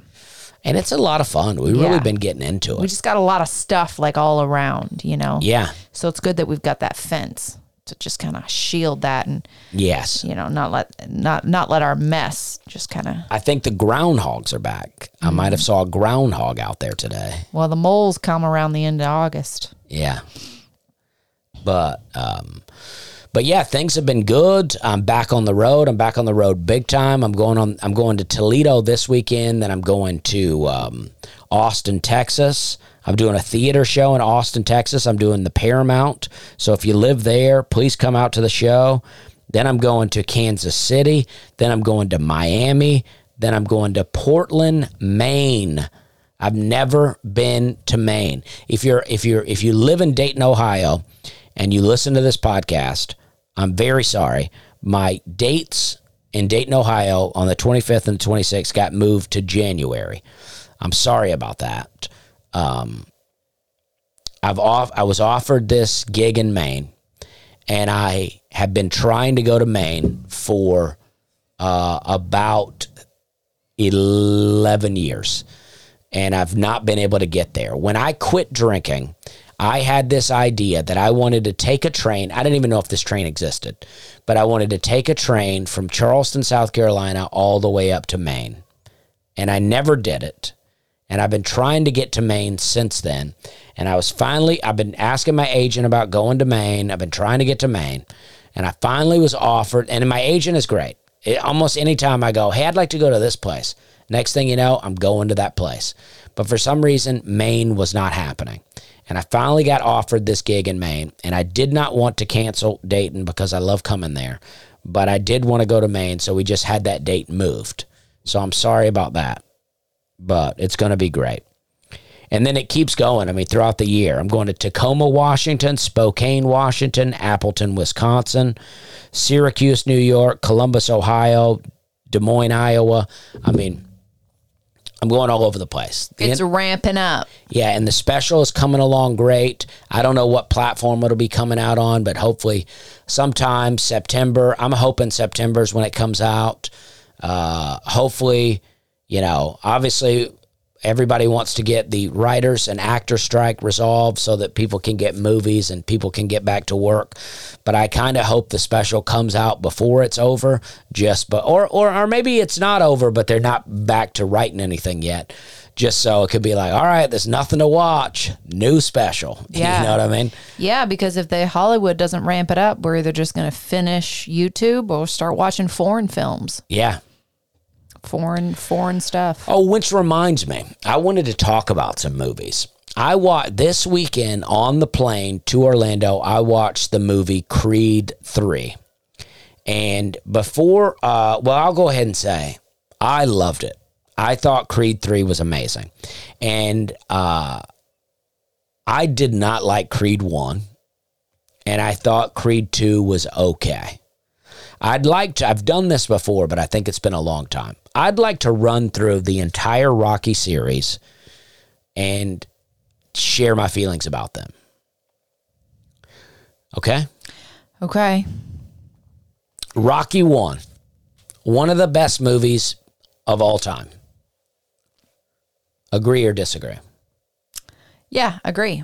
Speaker 1: And it's a lot of fun. We've really been getting into it.
Speaker 2: We just got a lot of stuff like all around, you know?
Speaker 1: Yeah.
Speaker 2: So it's good that we've got that fence to just kind of shield that and
Speaker 1: Yes.
Speaker 2: you know not let not not let our mess just kind of
Speaker 1: I think the groundhogs are back. I might have saw a groundhog out there today.
Speaker 2: well the moles come around the end of August.
Speaker 1: Yeah. But um but yeah, things have been good. I'm back on the road. I'm back on the road big time. I'm going on I'm going to Toledo this weekend, then I'm going to um Austin, Texas. I'm doing a theater show in Austin, Texas. I'm doing the Paramount. So if you live there, please come out to the show. Then I'm going to Kansas City. Then I'm going to Miami. Then I'm going to Portland, Maine. I've never been to Maine. If you're if you're if you live in Dayton, Ohio, and you listen to this podcast, I'm very sorry. My dates in Dayton, Ohio on the 25th and the 26th got moved to January. I'm sorry about that. Um, I've off I was offered this gig in Maine, and I have been trying to go to Maine for uh, about 11 years and I've not been able to get there. When I quit drinking, I had this idea that I wanted to take a train. I didn't even know if this train existed, but I wanted to take a train from Charleston, South Carolina, all the way up to Maine. And I never did it. And I've been trying to get to Maine since then. And I was finally, I've been asking my agent about going to Maine. I've been trying to get to Maine. And I finally was offered, and my agent is great. It, almost anytime I go, hey, I'd like to go to this place. Next thing you know, I'm going to that place. But for some reason, Maine was not happening. And I finally got offered this gig in Maine. And I did not want to cancel Dayton because I love coming there. But I did want to go to Maine. So we just had that date moved. So I'm sorry about that. But it's going to be great. And then it keeps going. I mean, throughout the year, I'm going to Tacoma, Washington, Spokane, Washington, Appleton, Wisconsin, Syracuse, New York, Columbus, Ohio, Des Moines, Iowa. I mean, I'm going all over the place. The
Speaker 2: It's ramping up.
Speaker 1: yeah, and the special is coming along great. I don't know what platform it'll be coming out on, but hopefully sometime September. I'm hoping September is when it comes out. Uh, hopefully, you know, obviously everybody wants to get the writers and actor strike resolved so that people can get movies and people can get back to work. But I kind of hope the special comes out before it's over, just but or or or maybe it's not over, but they're not back to writing anything yet. Just so it could be like, all right, there's nothing to watch. New special.
Speaker 2: Yeah.
Speaker 1: You know what I mean?
Speaker 2: Yeah, because if the Hollywood doesn't ramp it up, we're either just going to finish YouTube or start watching foreign films,
Speaker 1: Yeah.
Speaker 2: Foreign foreign stuff.
Speaker 1: Oh, which reminds me, I wanted to talk about some movies. I watched this weekend on the plane to Orlando. I watched the movie Creed 3. And before, uh, well, I'll go ahead and say I loved it. I thought Creed 3 was amazing. And uh, I did not like Creed 1. And I thought Creed 2 was okay. I'd like to, I've done this before, but I think it's been a long time. I'd like to run through the entire Rocky series and share my feelings about them. Okay?
Speaker 2: Okay.
Speaker 1: Rocky 1, one of the best movies of all time. Agree or disagree?
Speaker 2: Yeah, agree.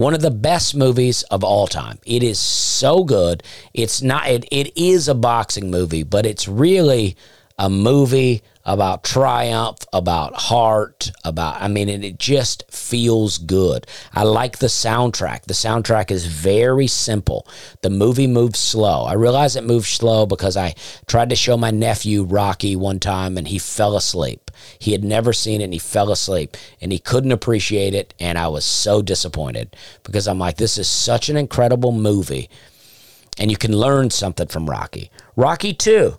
Speaker 1: One of the best movies of all time. It is so good. It's not it, it is a boxing movie, but it's really a movie about triumph, about heart, about I mean and it just feels good. I like the soundtrack. The soundtrack is very simple. The movie moves slow. I realize it moves slow because I tried to show my nephew Rocky one time and he fell asleep. He had never seen it and he fell asleep and he couldn't appreciate it. And I was so disappointed because I'm like, this is such an incredible movie and you can learn something from Rocky. Rocky 2,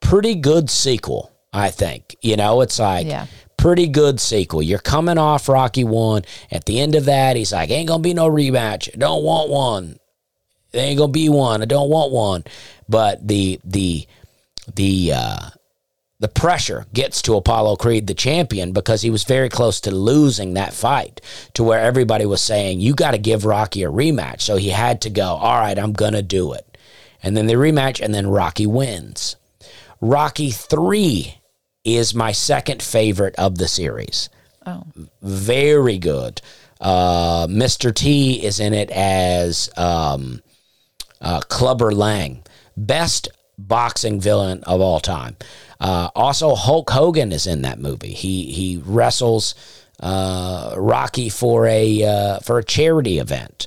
Speaker 1: pretty good sequel, I think. You know, it's like
Speaker 2: Yeah.
Speaker 1: pretty good sequel. You're coming off Rocky one. At the end of that, he's like, "Ain't gonna be no rematch. I don't want one. There ain't gonna be one. I don't want one." But the the the uh, the pressure gets to Apollo Creed, the champion, because he was very close to losing that fight to where everybody was saying, You got to give Rocky a rematch. So he had to go, All right, I'm going to do it. And then they rematch, and then Rocky wins. Rocky 3 is my second favorite of the series.
Speaker 2: Oh.
Speaker 1: Very good. Uh, Mr. T is in it as um, uh, Clubber Lang. Best boxing villain of all time. Uh, also, Hulk Hogan is in that movie. He he wrestles uh, Rocky for a uh, for a charity event.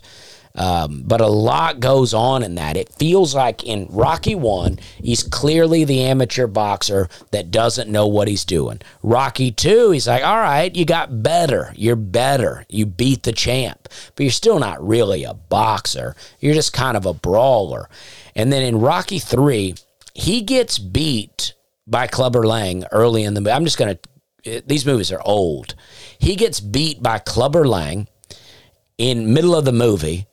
Speaker 1: Um, but a lot goes on in that. It feels like in Rocky One, he's clearly the amateur boxer that doesn't know what he's doing. Rocky Two, he's like, all right, you got better. You're better. You beat the champ, but you're still not really a boxer. You're just kind of a brawler. And then in Rocky Three, he gets beat by Clubber Lang early in the. I'm just going to, these movies are old. He gets beat by Clubber Lang in middle of the movie.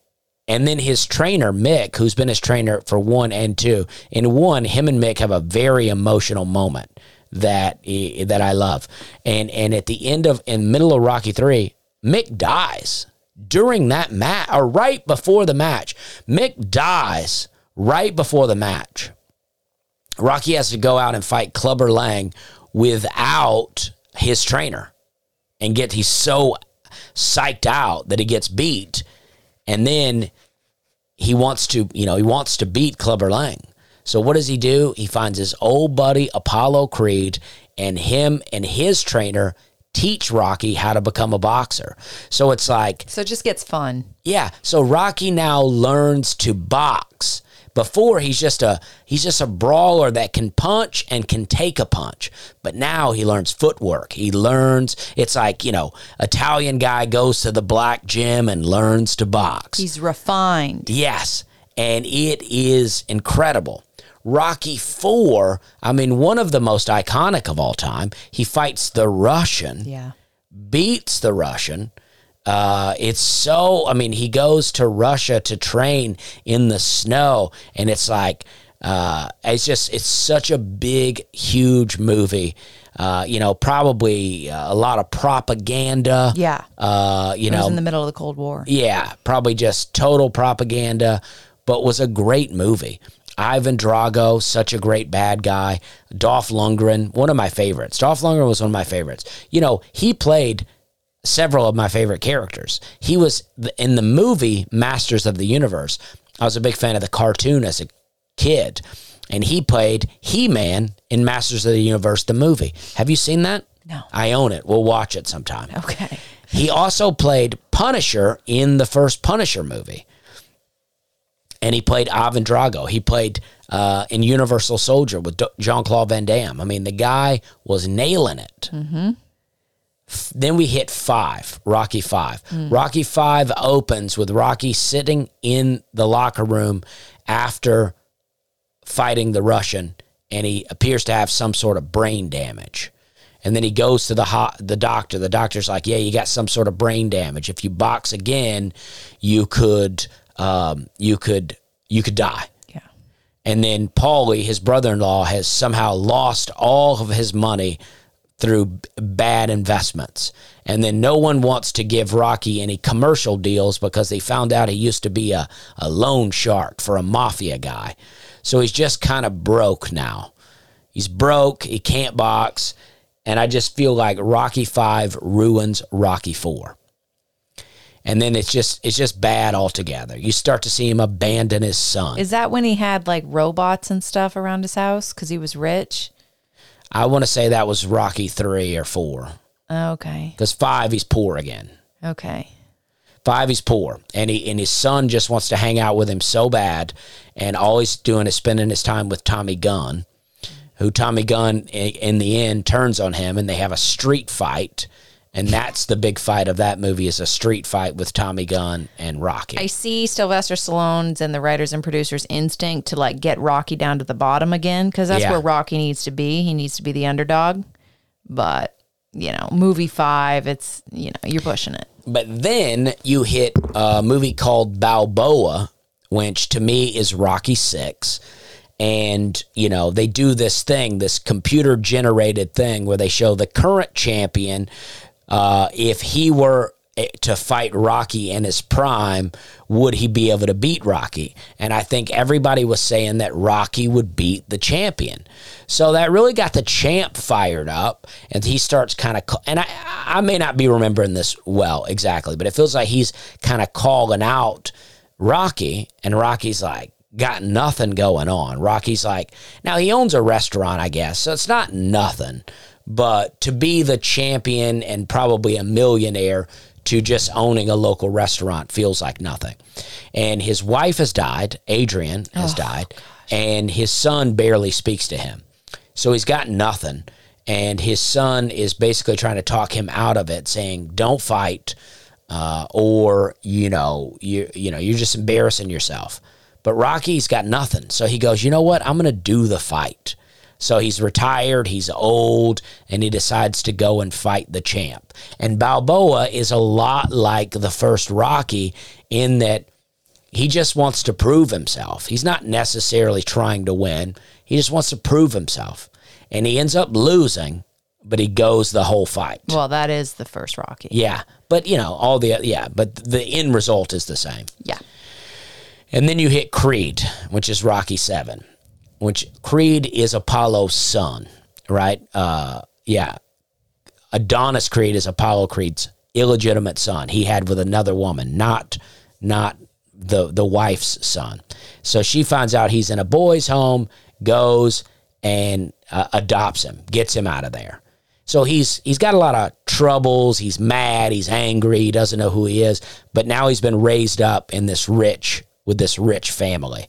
Speaker 1: And then his trainer, Mick, who's been his trainer for one and two, in one, him and Mick have a very emotional moment that that I love. And and at the end of in middle of Rocky three, Mick dies during that match or right before the match. Mick dies right before the match. Rocky has to go out and fight Clubber Lang without his trainer and get he's so psyched out that he gets beat and then he wants to you know he wants to beat Clubber Lang. So what does he do? He finds his old buddy Apollo Creed and him and his trainer teach Rocky how to become a boxer. So it's like
Speaker 2: So it just gets fun.
Speaker 1: yeah. So Rocky now learns to box before he's just a he's just a brawler that can punch and can take a punch. But now he learns footwork. He learns it's like, you know, Italian guy goes to the black gym and learns to box.
Speaker 2: He's refined.
Speaker 1: Yes. And it is incredible. Rocky 4, I mean, one of the most iconic of all time. He fights the Russian,
Speaker 2: Yeah.
Speaker 1: beats the Russian. Uh, it's so, I mean, he goes to Russia to train in the snow, and it's like, uh, it's just, it's such a big, huge movie. Uh, you know, probably a lot of propaganda.
Speaker 2: Yeah.
Speaker 1: Uh, you know,
Speaker 2: in the middle of the Cold War.
Speaker 1: yeah, probably just total propaganda, but was a great movie. Ivan Drago, such a great bad guy. Dolph Lundgren, one of my favorites. Dolph Lundgren was one of my favorites. You know, he played several of my favorite characters. He was in the movie Masters of the Universe. I was a big fan of the cartoon as a kid, and he played He Man in Masters of the Universe, the movie. Have you seen that?
Speaker 2: No.
Speaker 1: I own it. We'll watch it sometime.
Speaker 2: Okay.
Speaker 1: He also played Punisher in the first Punisher movie. And he played Ivan Drago. He played uh, in Universal Soldier with Jean Claude Van Damme. I mean, the guy was nailing it. F- Then we hit five, Rocky five. Rocky five opens with Rocky sitting in the locker room after fighting the Russian, and he appears to have some sort of brain damage. And then he goes to the ho- the doctor. The doctor's like, "Yeah, you got some sort of brain damage. If you box again, you could um, you could you could die."
Speaker 2: Yeah.
Speaker 1: And then Paulie, his brother-in-law, has somehow lost all of his money through bad investments. And then no one wants to give Rocky any commercial deals because they found out he used to be a, a loan shark for a mafia guy. So he's just kind of broke now. He's broke, he can't box, and I just feel like Rocky 5 ruins Rocky 4. And then it's just it's just bad altogether. You start to see him abandon his son.
Speaker 2: Is that when he had like robots and stuff around his house because he was rich?
Speaker 1: I want to say that was Rocky 3 or 4.
Speaker 2: Okay.
Speaker 1: Because 5 he's poor again.
Speaker 2: Okay.
Speaker 1: Five, he's poor, and he and his son just wants to hang out with him so bad, and all he's doing is spending his time with Tommy Gunn, who Tommy Gunn i- in the end turns on him, and they have a street fight, and that's the big fight of that movie is a street fight with Tommy Gunn and Rocky.
Speaker 2: I see Sylvester Stallone's and the writers and producers' instinct to like get Rocky down to the bottom again because that's
Speaker 1: Yeah.
Speaker 2: where Rocky needs to be. He needs to be the underdog. But you know, movie five. It's you know, you're pushing it.
Speaker 1: But then you hit a movie called Balboa, which to me is Rocky Six. And, you know, they do this thing, this computer generated thing where they show the current champion. Uh, if he were eh, to fight Rocky in his prime, would he be able to beat Rocky? And I think everybody was saying that Rocky would beat the champion. So that really got the champ fired up, and he starts kind of. And I, I may not be remembering this well exactly, but it feels like he's kind of calling out Rocky, and Rocky's like, got nothing going on. Rocky's like, now he owns a restaurant, I guess, so it's not nothing. But to be the champion and probably a millionaire to just owning a local restaurant feels like nothing. And his wife has died, Adrian has oh, died, gosh. and his son barely speaks to him. So he's got nothing. And his son is basically trying to talk him out of it, saying, don't fight. Uh, or you know you you know you're just embarrassing yourself but Rocky's got nothing. So he goes, you know what? I'm going to do the fight. So he's retired, he's old, and he decides to go and fight the champ. And Balboa is a lot like the first Rocky in that he just wants to prove himself. He's not necessarily trying to win, he just wants to prove himself. And he ends up losing, but he goes the whole fight.
Speaker 2: Well, that is the first Rocky.
Speaker 1: Yeah. But, you know, all the, yeah, but the end result is the same.
Speaker 2: Yeah.
Speaker 1: And then you hit Creed, which is Rocky 7, which Creed is Apollo's son, right? Uh, yeah. Adonis Creed is Apollo Creed's illegitimate son. He had with another woman, not not the the wife's son. So she finds out he's in a boys' home, goes and uh, adopts him, gets him out of there. So he's he's got a lot of troubles. He's mad. He's angry. He doesn't know who he is. But now he's been raised up in this rich with this rich family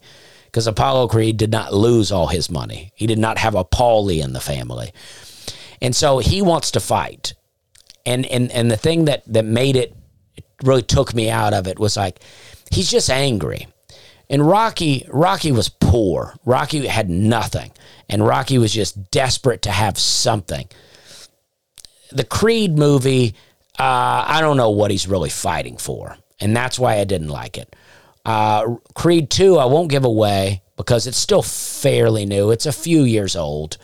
Speaker 1: because Apollo Creed did not lose all his money. He did not have a Paulie in the family. And so he wants to fight. And and and the thing that that made it really took me out of it was like he's just angry. And Rocky Rocky was poor. Rocky had nothing. And Rocky was just desperate to have something. The Creed movie, uh, I don't know what he's really fighting for. And that's why I didn't like it. Uh, Creed 2, I won't give away because it's still fairly new. It's a few years old,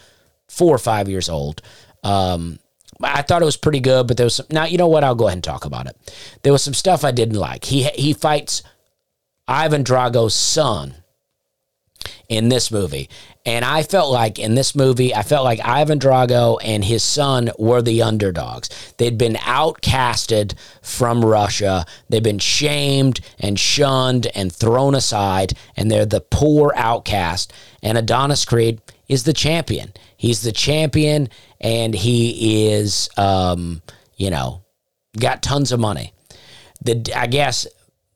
Speaker 1: four or five years old. Um, I thought it was pretty good, but there was some. Now you know what? I'll go ahead and talk about it. There was some stuff I didn't like. He he fights Ivan Drago's son in this movie, and I felt like in this movie, I felt like Ivan Drago and his son were the underdogs. They'd been outcasted from Russia. They've been shamed and shunned and thrown aside, and they're the poor outcast. And Adonis Creed is the champion. He's the champion, and he is, um, you know, got tons of money. The I guess,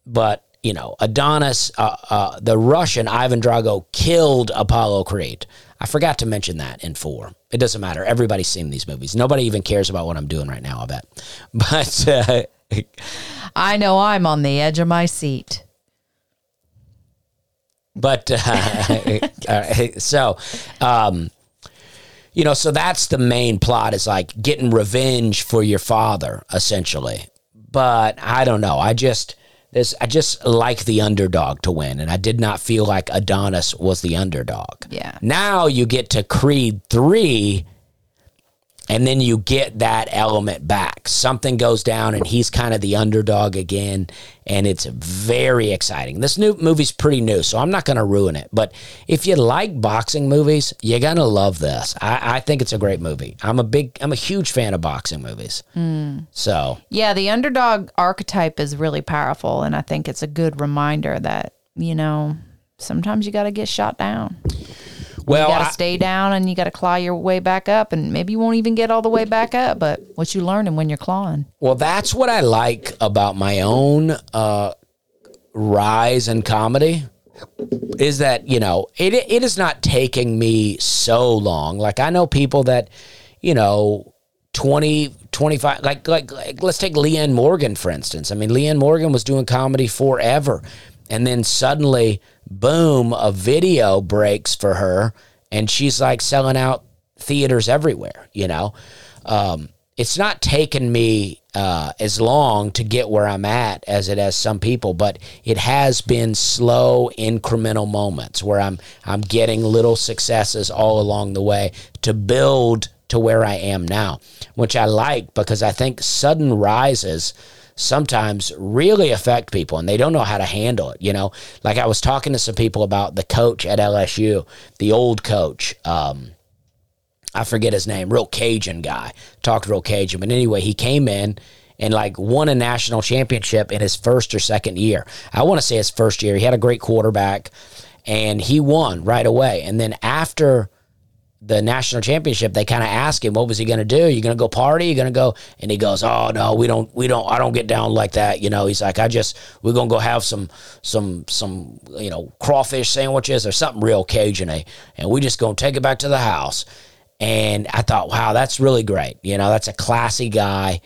Speaker 1: but you know, Adonis, uh, uh, the Russian Ivan Drago killed Apollo Creed. I forgot to mention that in four. It doesn't matter. Everybody's seen these movies. Nobody even cares about what I'm doing right now, I bet. But uh,
Speaker 2: I know I'm on the edge of my seat.
Speaker 1: But uh, so, um, you know, so that's the main plot is like getting revenge for your father, essentially. But I don't know. I just this I just like the underdog to win, and I did not feel like Adonis was the underdog.
Speaker 2: Yeah.
Speaker 1: Now you get to Creed three, and then you get that element back. Something goes down, and he's kind of the underdog again, and it's very exciting. This new movie's pretty new, so I'm not going to ruin it. But if you like boxing movies, you're going to love this. I, I, think it's a great movie. I'm a big, I'm a huge fan of boxing movies. Mm. So
Speaker 2: yeah, the underdog archetype is really powerful, and I think it's a good reminder that you know sometimes you got to get shot down. Well, you got to stay down and you got to claw your way back up, and maybe you won't even get all the way back up. But what you learning when you're clawing?
Speaker 1: Well, that's what I like about my own uh, rise in comedy is that you know it it is not taking me so long. Like I know people that you know 20 25 like like, like let's take Leanne Morgan for instance. I mean Leanne Morgan was doing comedy forever and then suddenly boom, a video breaks for her, and she's like selling out theaters everywhere, you know? Um, it's not taken me uh, as long to get where I'm at as it has some people, but it has been slow incremental moments where I'm I'm getting little successes all along the way to build to where I am now, which I like because I think sudden rises sometimes really affect people and they don't know how to handle it. You know, like I was talking to some people about the coach at LSU, the old coach. Um, I forget his name, real Cajun guy. Talked real Cajun. But anyway, he came in and like won a national championship in his first or second year. I want to say his first year. He had a great quarterback and he won right away. And then after the national championship, they kind of asked him, what was he going to do? You going to go party? You going to go? And he goes, oh no, we don't, we don't, I don't get down like that. You know, he's like, I just, we're going to go have some, some, some, you know, crawfish sandwiches or something real Cajun and we just going to take it back to the house. And I thought, wow, that's really great. You know, that's a classy guy.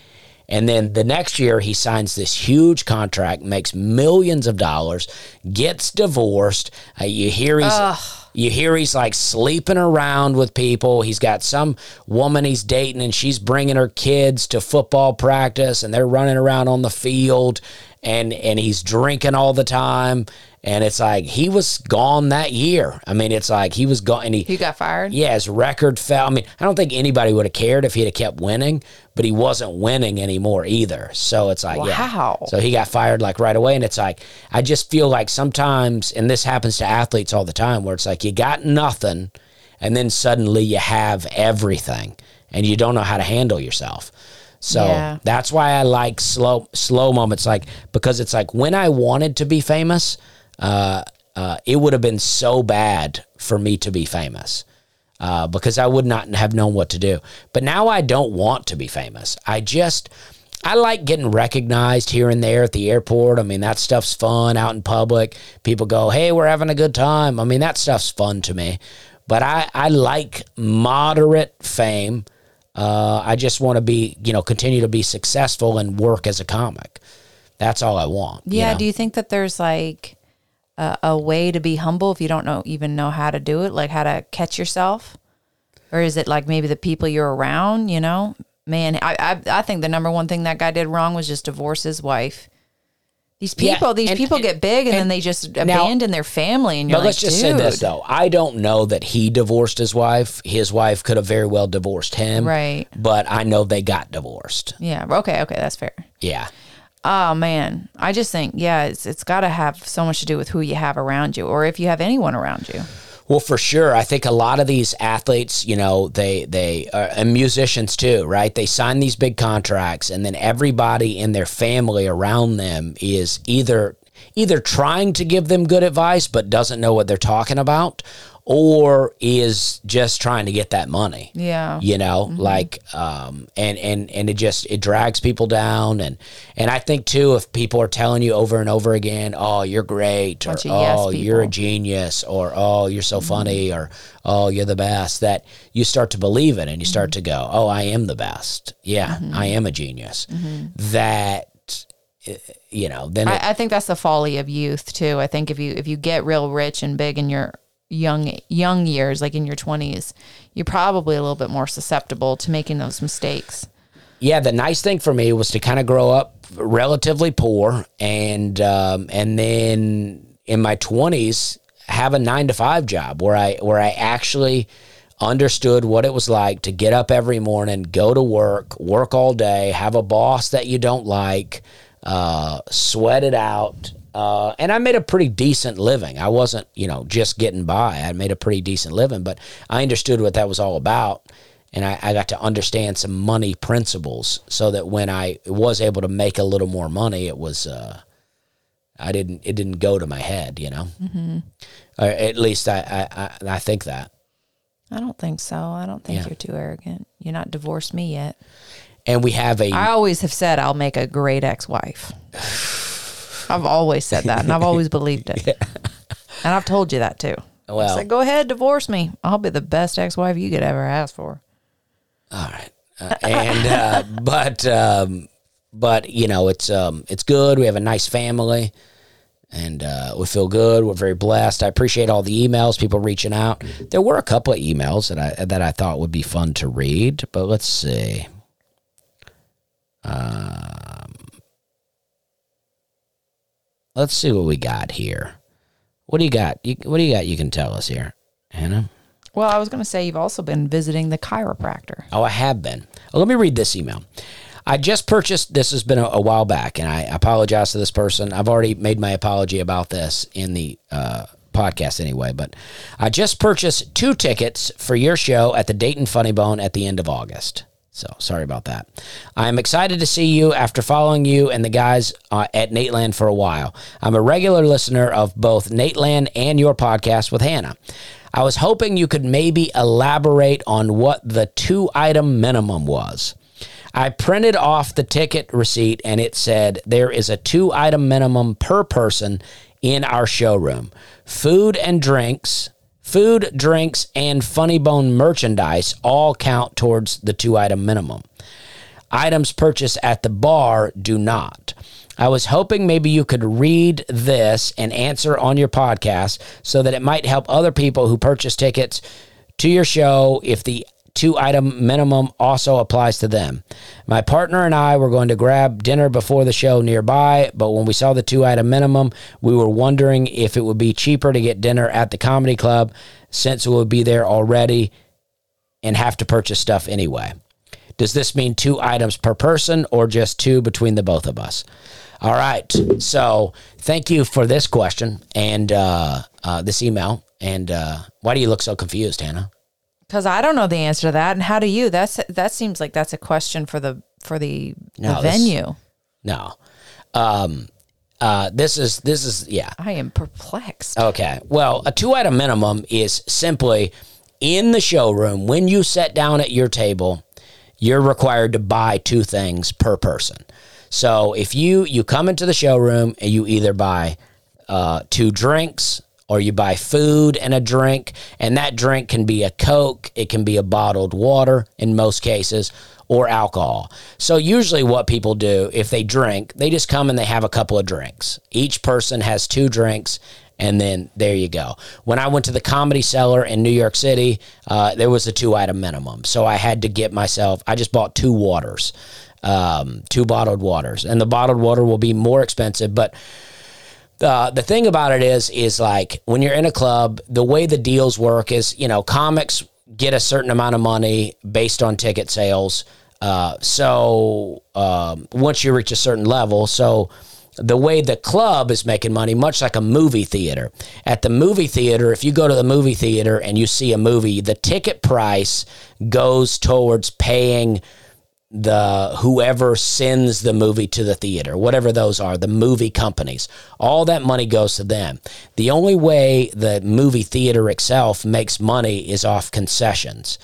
Speaker 1: And then the next year, he signs this huge contract, makes millions of dollars, gets divorced. Uh, you hear he's. Ugh. You hear he's like sleeping around with people. He's got some woman he's dating, and she's bringing her kids to football practice, and they're running around on the field, and and he's drinking all the time and it's like he was gone that year. I mean, it's like he was gone. And he,
Speaker 2: he got fired?
Speaker 1: Yeah, his record fell. I mean, I don't think anybody would have cared if he'd have kept winning, but he wasn't winning anymore either. So it's like, wow. yeah. So he got fired like right away. And it's like, I just feel like sometimes, and this happens to athletes all the time, where it's like you got nothing and then suddenly you have everything and you don't know how to handle yourself. So yeah. that's why I like slow slow moments like because it's like when I wanted to be famous, uh, uh, it would have been so bad for me to be famous uh, because I would not have known what to do. But now I don't want to be famous. I just, I like getting recognized here and there at the airport. I mean, that stuff's fun out in public. People go, hey, we're having a good time. I mean, that stuff's fun to me. But I, I like moderate fame. Uh, I just want to be, you know, continue to be successful and work as a comic. That's all I want.
Speaker 2: Yeah.
Speaker 1: You know?
Speaker 2: Do you think that there's like, a, a way to be humble if you don't know even know how to do it, like how to catch yourself? Or is it like maybe the people you're around, you know? Man, I, I I think the number one thing that guy did wrong was just divorce his wife. These people, yeah, these and, people get big and, and, then they just now, abandon their family. And you're but like, let's just Dude. say this
Speaker 1: though: I don't know that he divorced his wife. His wife could have very well divorced him,
Speaker 2: right?
Speaker 1: But I know they got divorced.
Speaker 2: Yeah. Okay. Okay. That's fair.
Speaker 1: Yeah.
Speaker 2: Oh man, I just think yeah, it's it's got to have so much to do with who you have around you, or if you have anyone around you.
Speaker 1: Well, for sure, I think a lot of these athletes, you know, they they are, and musicians too, right? They sign these big contracts, and then everybody in their family around them is either either trying to give them good advice but doesn't know what they're talking about or is just trying to get that money.
Speaker 2: Yeah.
Speaker 1: You know, mm-hmm. like um and and and it just it drags people down and and I think too if people are telling you over and over again, "Oh, you're great," or "Oh, yes you're a genius," or "Oh, you're so mm-hmm. funny," or "Oh, you're the best," that you start to believe it and you start mm-hmm. to go, "Oh, I am the best. Yeah, mm-hmm. I am a genius." Mm-hmm. That you know then
Speaker 2: it, I, I, think that's the folly of youth too i think if you if you get real rich and big and you're young young years, like in your twenties, you're probably a little bit more susceptible to making those mistakes.
Speaker 1: Yeah, the nice thing for me was to kind of grow up relatively poor, and um, and then in my twenties have a nine to five job where I where I actually understood what it was like to get up every morning, go to work, work all day, have a boss that you don't like, uh, sweat it out, uh, and I made a pretty decent living. I wasn't, you know, just getting by. I made a pretty decent living, but I understood what that was all about. And I, I got to understand some money principles so that when I was able to make a little more money, it was, uh, I didn't, it didn't go to my head, you know? Mm-hmm. Or at least I, I, I, I think that.
Speaker 2: I don't think so. I don't think yeah. you're too arrogant. You're not divorced me yet.
Speaker 1: And we have a.
Speaker 2: I always have said I'll make a great ex wife. I've always said that, and I've always believed it. Yeah. And I've told you that too. Well, I said, go ahead, divorce me. I'll be the best ex-wife you could ever ask for.
Speaker 1: All right, uh, and uh, but um, but you know it's um, it's good. We have a nice family, and uh, we feel good. We're very blessed. I appreciate all the emails, people reaching out. There were a couple of emails that I that I thought would be fun to read, but let's see. Um, let's see what we got here. What do you got? You, what do you got? You can tell us here, Hannah.
Speaker 2: Well, I was going to say you've also been visiting the chiropractor.
Speaker 1: Oh, I have been. Well, let me read this email. I just purchased. This has been a, a, while back, and I apologize to this person. I've already made my apology about this in the uh, podcast anyway. But I just purchased two tickets for your show at the Dayton Funny Bone at the end of August. So sorry about that. I am excited to see you after following you and the guys uh, at Nateland for a while. I'm a regular listener of both Nateland and your podcast with Hannah. I was hoping you could maybe elaborate on what the two item minimum was. I printed off the ticket receipt and it said there is a two item minimum per person in our showroom food and drinks, food, drinks, and Funny Bone merchandise all count towards the two item minimum. Items purchased at the bar do not. I was hoping maybe you could read this and answer on your podcast so that it might help other people who purchase tickets to your show if the two item minimum also applies to them. My partner and I were going to grab dinner before the show nearby, but when we saw the two item minimum, we were wondering if it would be cheaper to get dinner at the comedy club since it would be there already and have to purchase stuff anyway. Does this mean two items per person or just two between the both of us? All right. So thank you for this question and uh, uh, this email. And uh, why do you look so confused, Hannah?
Speaker 2: Because I don't know the answer to that, and how do you? That's that seems like that's a question for the for the, no, the venue.
Speaker 1: This, no, um, uh, this is this is yeah.
Speaker 2: I am perplexed.
Speaker 1: Okay, well, a two item minimum is simply in the showroom when you sit down at your table, you're required to buy two things per person. So if you you come into the showroom and you either buy uh, two drinks or you buy food and a drink, and that drink can be a Coke, it can be a bottled water in most cases, or alcohol. So, usually, what people do if they drink, they just come and they have a couple of drinks. Each person has two drinks, and then there you go. When I went to the Comedy Cellar in New York City, uh, there was a two item minimum. So, I had to get myself, I just bought two waters, um, two bottled waters, and the bottled water will be more expensive, but uh, the thing about it is, is like when you're in a club, the way the deals work is, you know, comics get a certain amount of money based on ticket sales. Uh, so um, once you reach a certain level, so the way the club is making money, much like a movie theater. At the movie theater, if you go to the movie theater and you see a movie, the ticket price goes towards paying the whoever sends the movie to the theater, whatever those are, the movie companies, all that money goes to them. The only way the movie theater itself makes money is off concessions.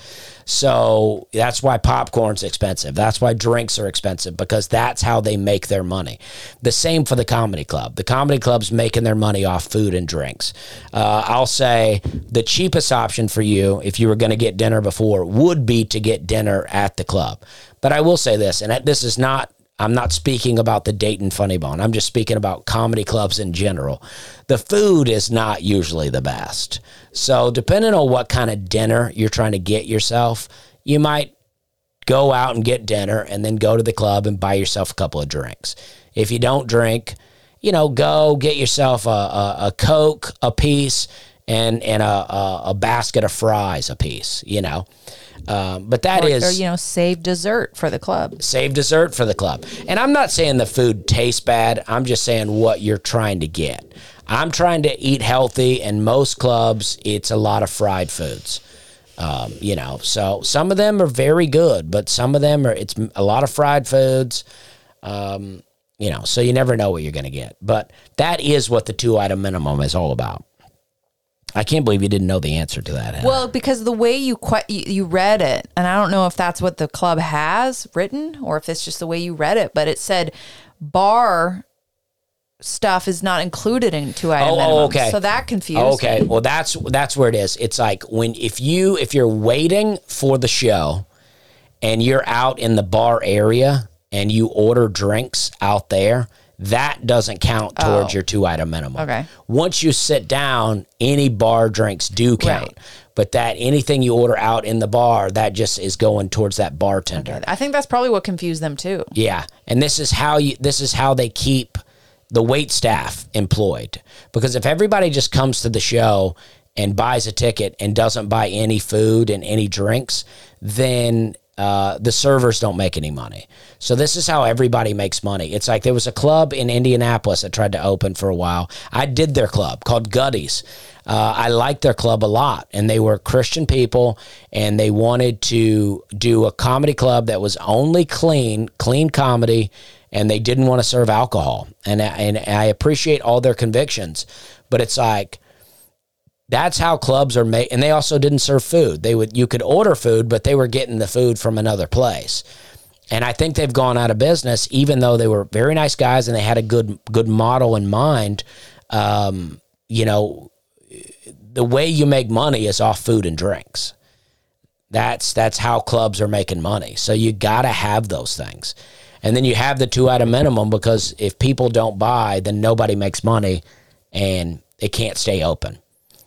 Speaker 1: So that's why popcorn's expensive. That's why drinks are expensive because that's how they make their money. The same for the comedy club. The comedy club's making their money off food and drinks. Uh, I'll say the cheapest option for you, if you were going to get dinner before, would be to get dinner at the club. But I will say this, and this is not I'm not speaking about the Dayton Funny Bone. I'm just speaking about comedy clubs in general. The food is not usually the best. So, depending on what kind of dinner you're trying to get yourself, you might go out and get dinner and then go to the club and buy yourself a couple of drinks. If you don't drink, you know, go get yourself a, a, a Coke a piece and, and a, a, a basket of fries a piece, you know. Um, but that
Speaker 2: or,
Speaker 1: is,
Speaker 2: or, you know, save dessert for the club.
Speaker 1: Save dessert for the club. And I'm not saying the food tastes bad. I'm just saying what you're trying to get. I'm trying to eat healthy, and most clubs, it's a lot of fried foods. Um, you know, so some of them are very good, but some of them are it's a lot of fried foods. Um, you know, so you never know what you're going to get. But that is what the two item minimum is all about. I can't believe you didn't know the answer to that.
Speaker 2: Well, because the way you que- you read it, and I don't know if that's what the club has written or if it's just the way you read it, but it said bar stuff is not included in two item. Oh, oh, okay. So that confused.
Speaker 1: Oh, okay,
Speaker 2: me.
Speaker 1: well that's that's where it is. It's like when if you if you're waiting for the show, and you're out in the bar area and you order drinks out there, that doesn't count towards
Speaker 2: Oh.
Speaker 1: your two item minimum.
Speaker 2: Okay.
Speaker 1: Once you sit down, any bar drinks do count.
Speaker 2: Right.
Speaker 1: But that anything you order out in the bar, that just is going towards that bartender.
Speaker 2: I think that's probably what confused them too.
Speaker 1: Yeah, and this is how you this is how they keep the wait staff employed because if everybody just comes to the show and buys a ticket and doesn't buy any food and any drinks, then uh, the servers don't make any money. So this is how everybody makes money. It's like there was a club in Indianapolis that tried to open for a while. I did their club called Gutties. Uh, I liked their club a lot, and they were Christian people, and they wanted to do a comedy club that was only clean, clean comedy, and they didn't want to serve alcohol. And and I appreciate all their convictions, but it's like that's how clubs are made. And they also didn't serve food. They would you could order food, but they were getting the food from another place. And I think they've gone out of business, even though they were very nice guys and they had a good good model in mind. Um, you know, the way you make money is off food and drinks. That's that's how clubs are making money. So you got to have those things. And then you have the two item minimum because if people don't buy, then nobody makes money and it can't stay open.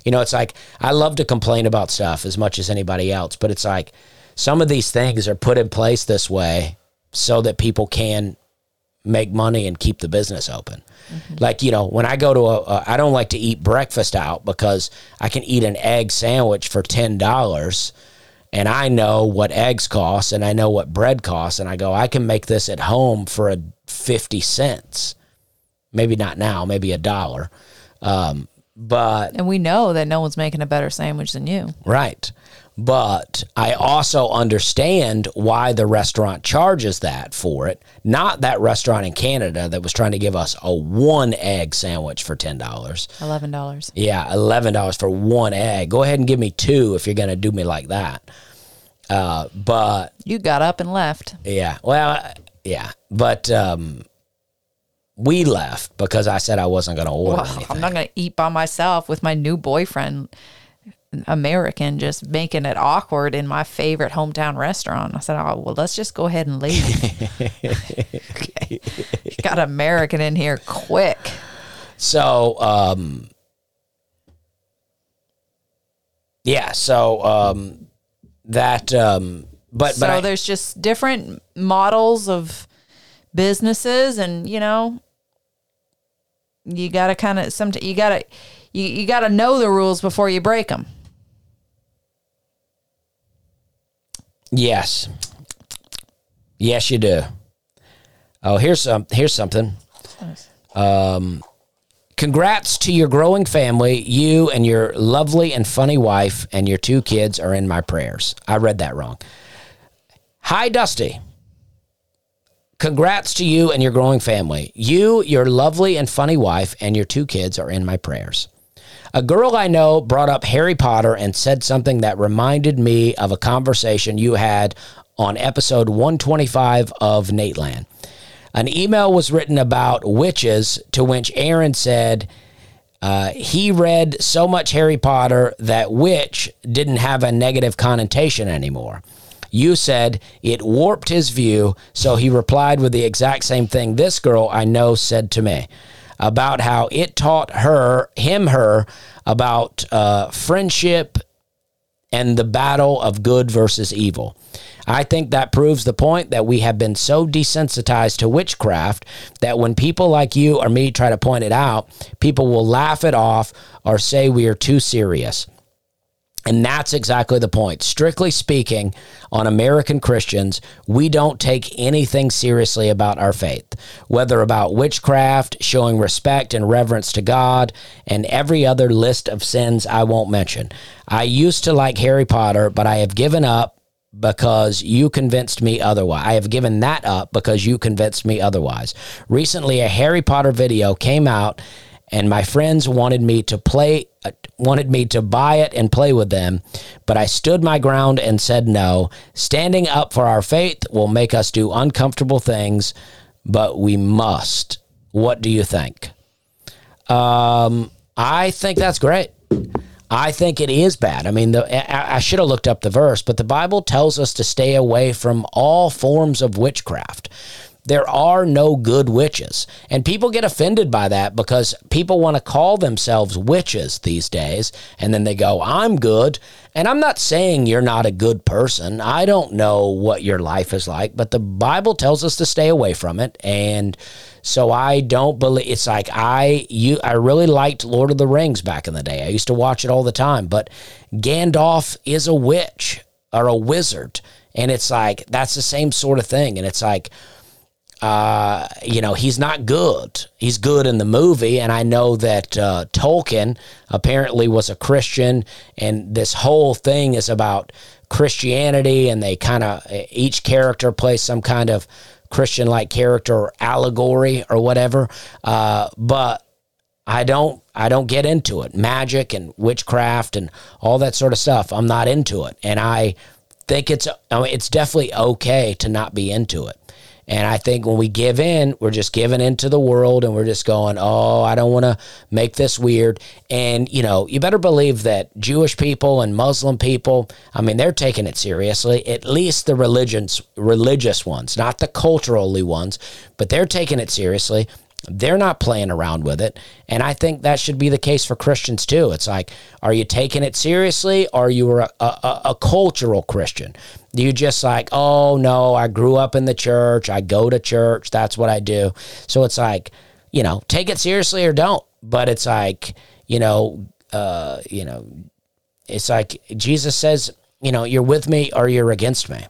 Speaker 1: You know, it's like I love to complain about stuff as much as anybody else, but it's like some of these things are put in place this way so that people can make money and keep the business open. Like, you know, when I go to a, a, I don't like to eat breakfast out because I can eat an egg sandwich for $10 and I know what eggs cost and I know what bread costs. And I go, I can make this at home for a 50 cents. Maybe not now, maybe a dollar. Um, but
Speaker 2: And we know that no one's making a better sandwich than you.
Speaker 1: Right. But I also understand why the restaurant charges that for it. Not that restaurant in Canada that was trying to give us a one egg sandwich for $10.
Speaker 2: Eleven dollars.
Speaker 1: Yeah, $11 for one egg. Go ahead and give me two if you're going to do me like that. Uh, but
Speaker 2: You got up and left.
Speaker 1: yeah, well, yeah. But um, we left because I said I wasn't going to order
Speaker 2: Well. I'm not going to eat by myself with my new boyfriend, American, just making it awkward in my favorite hometown restaurant. I said, "Oh, well, let's just go ahead and leave." Got American in here quick.
Speaker 1: So, um, yeah, so um, that, um, but
Speaker 2: so
Speaker 1: but I,
Speaker 2: there's just different models of businesses, and you know, you got to kind of some you got to you, you got to know the rules before you break them.
Speaker 1: yes, yes, you do. Oh, here's some here's something. Um, congrats to your growing family. You and your lovely and funny wife and your two kids are in my prayers. I read that wrong. Hi, Dusty. Congrats to you and your growing family. You, your lovely and funny wife, and your two kids are in my prayers. A girl I know brought up Harry Potter and said something that reminded me of a conversation you had on episode 125 of Nateland. An email was written about witches, to which Aaron said uh, he read so much Harry Potter that witch didn't have a negative connotation anymore. You said it warped his view, so he replied with the exact same thing this girl I know said to me about how it taught her, him, her, about uh, friendship and the battle of good versus evil. I think that proves the point that we have been so desensitized to witchcraft that when people like you or me try to point it out, people will laugh it off or say we are too serious. And that's exactly the point. Strictly speaking, on American Christians, we don't take anything seriously about our faith, whether about witchcraft, showing respect and reverence to God, and every other list of sins I won't mention. I used to like Harry Potter, but I have given up because you convinced me otherwise. I have given that up because you convinced me otherwise. Recently, a Harry Potter video came out and my friends wanted me to play uh, wanted me to buy it and play with them but i stood my ground and said no standing up for our faith will make us do uncomfortable things but we must what do you think um, i think that's great I think it is bad. I mean, the, I, I should have looked up the verse, but the Bible tells us to stay away from all forms of witchcraft. There are no good witches. And people get offended by that because people want to call themselves witches these days. And then they go, I'm good. And I'm not saying you're not a good person. I don't know what your life is like, but the Bible tells us to stay away from it. And so I don't believe it's like I you I really liked Lord of the Rings back in the day. I used to watch it all the time, but Gandalf is a witch or a wizard. And it's like that's the same sort of thing. And it's like uh, you know, he's not good. He's good in the movie, and I know that uh, Tolkien apparently was a Christian, and this whole thing is about Christianity, and they kind of each character plays some kind of Christian-like character or allegory or whatever. Uh, but I don't, I don't get into it. Magic and witchcraft and all that sort of stuff. I'm not into it, and I think it's, it's definitely okay to not be into it. And I think when we give in, we're just giving into the world and we're just going, oh, I don't want to make this weird. And, you know, you better believe that Jewish people and Muslim people, I mean, they're taking it seriously, at least the religions, religious ones, not the culturally ones, but they're taking it seriously. They're not playing around with it. And I think that should be the case for Christians too. It's like, are you taking it seriously? Or are you a, a, a cultural Christian? You just like, oh no, I grew up in the church. I go to church. That's what I do. So it's like, you know, take it seriously or don't. But it's like, you know, uh, you know, it's like Jesus says, you know, you're with me or you're against me.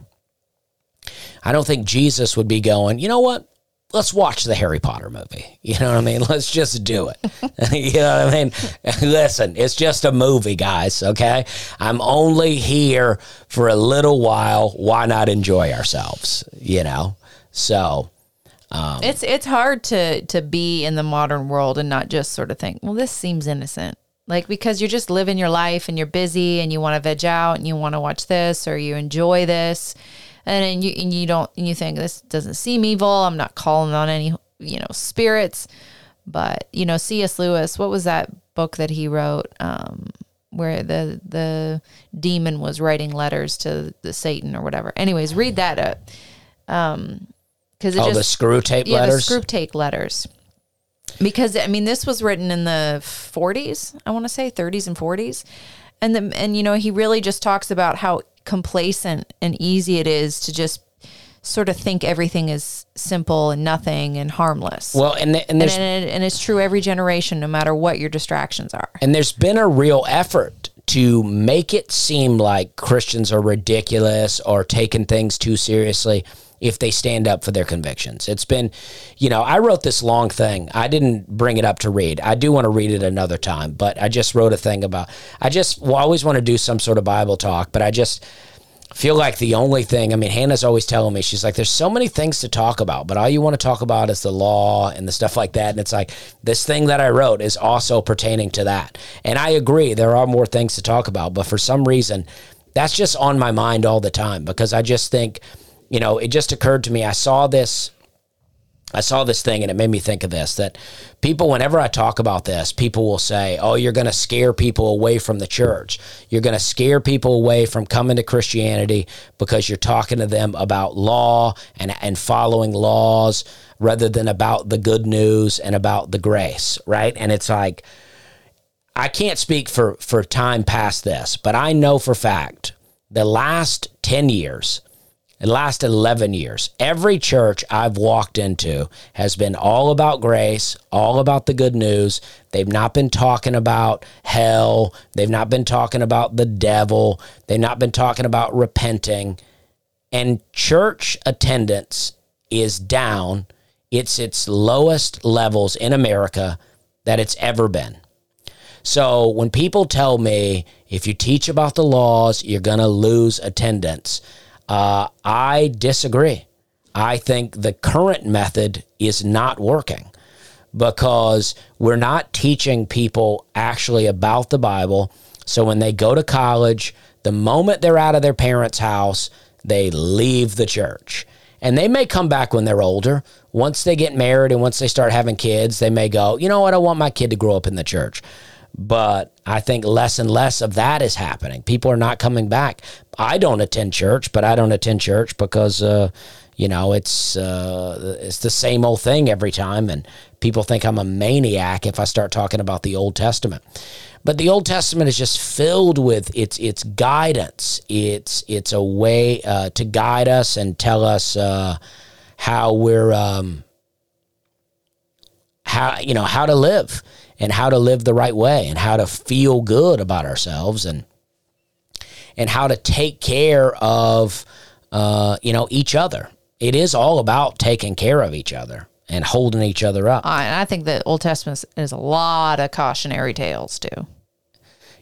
Speaker 1: I don't think Jesus would be going, you know what? Let's watch the Harry Potter movie. You know what I mean? Let's just do it. you know what I mean? Listen, it's just a movie, guys, okay? I'm only here for a little while. Why not enjoy ourselves, you know? So,
Speaker 2: um, it's it's hard to to be in the modern world and not just sort of think, well, this seems innocent. Like because you're just living your life and you're busy and you want to veg out and you want to watch this or you enjoy this and you and you don't and you think this doesn't seem evil. I'm not calling on any you know spirits, but you know C.S. Lewis. What was that book that he wrote? Um, where the the demon was writing letters to the Satan or whatever. Anyways, read that up. Um,
Speaker 1: because oh, just, the Screwtape yeah, letters.
Speaker 2: The Screwtape letters. Because I mean, this was written in the 40s. I want to say 30s and 40s, and the and you know he really just talks about how complacent and easy it is to just sort of think everything is simple and nothing and harmless.
Speaker 1: Well, and the, and,
Speaker 2: and, and, and it's true every generation, no matter what your distractions are.
Speaker 1: And there's been a real effort to make it seem like Christians are ridiculous or taking things too seriously if they stand up for their convictions. It's been, you know, I wrote this long thing. I didn't bring it up to read. I do want to read it another time, but I just wrote a thing about, I just well, always want to do some sort of Bible talk, but I just, feel like the only thing, I mean, Hannah's always telling me, she's like, there's so many things to talk about, but all you want to talk about is the law and the stuff like that. And it's like, this thing that I wrote is also pertaining to that. And I agree, there are more things to talk about, but for some reason, that's just on my mind all the time because I just think, you know, it just occurred to me. I saw this. I saw this thing and it made me think of this that people, whenever I talk about this, people will say, Oh, you're going to scare people away from the church. You're going to scare people away from coming to Christianity because you're talking to them about law and, and following laws rather than about the good news and about the grace, right? And it's like, I can't speak for, for time past this, but I know for fact the last 10 years, it lasted 11 years. Every church I've walked into has been all about grace, all about the good news. They've not been talking about hell. They've not been talking about the devil. They've not been talking about repenting. And church attendance is down. It's its lowest levels in America that it's ever been. So when people tell me if you teach about the laws, you're going to lose attendance uh, I disagree. I think the current method is not working because we're not teaching people actually about the Bible. So when they go to college, the moment they're out of their parents' house, they leave the church. And they may come back when they're older. Once they get married and once they start having kids, they may go, you know what, I want my kid to grow up in the church. But I think less and less of that is happening. People are not coming back. I don't attend church, but I don't attend church because, uh, You know, it's uh, it's the same old thing every time, and people think I'm a maniac if I start talking about the Old Testament. But the Old Testament is just filled with its its guidance. It's it's a way uh, to guide us and tell us uh, how we're um, how you know how to live and how to live the right way and how to feel good about ourselves and and how to take care of uh, you know each other. It is all about taking care of each other and holding each other up.
Speaker 2: Uh, and I think the Old Testament is a lot of cautionary tales too.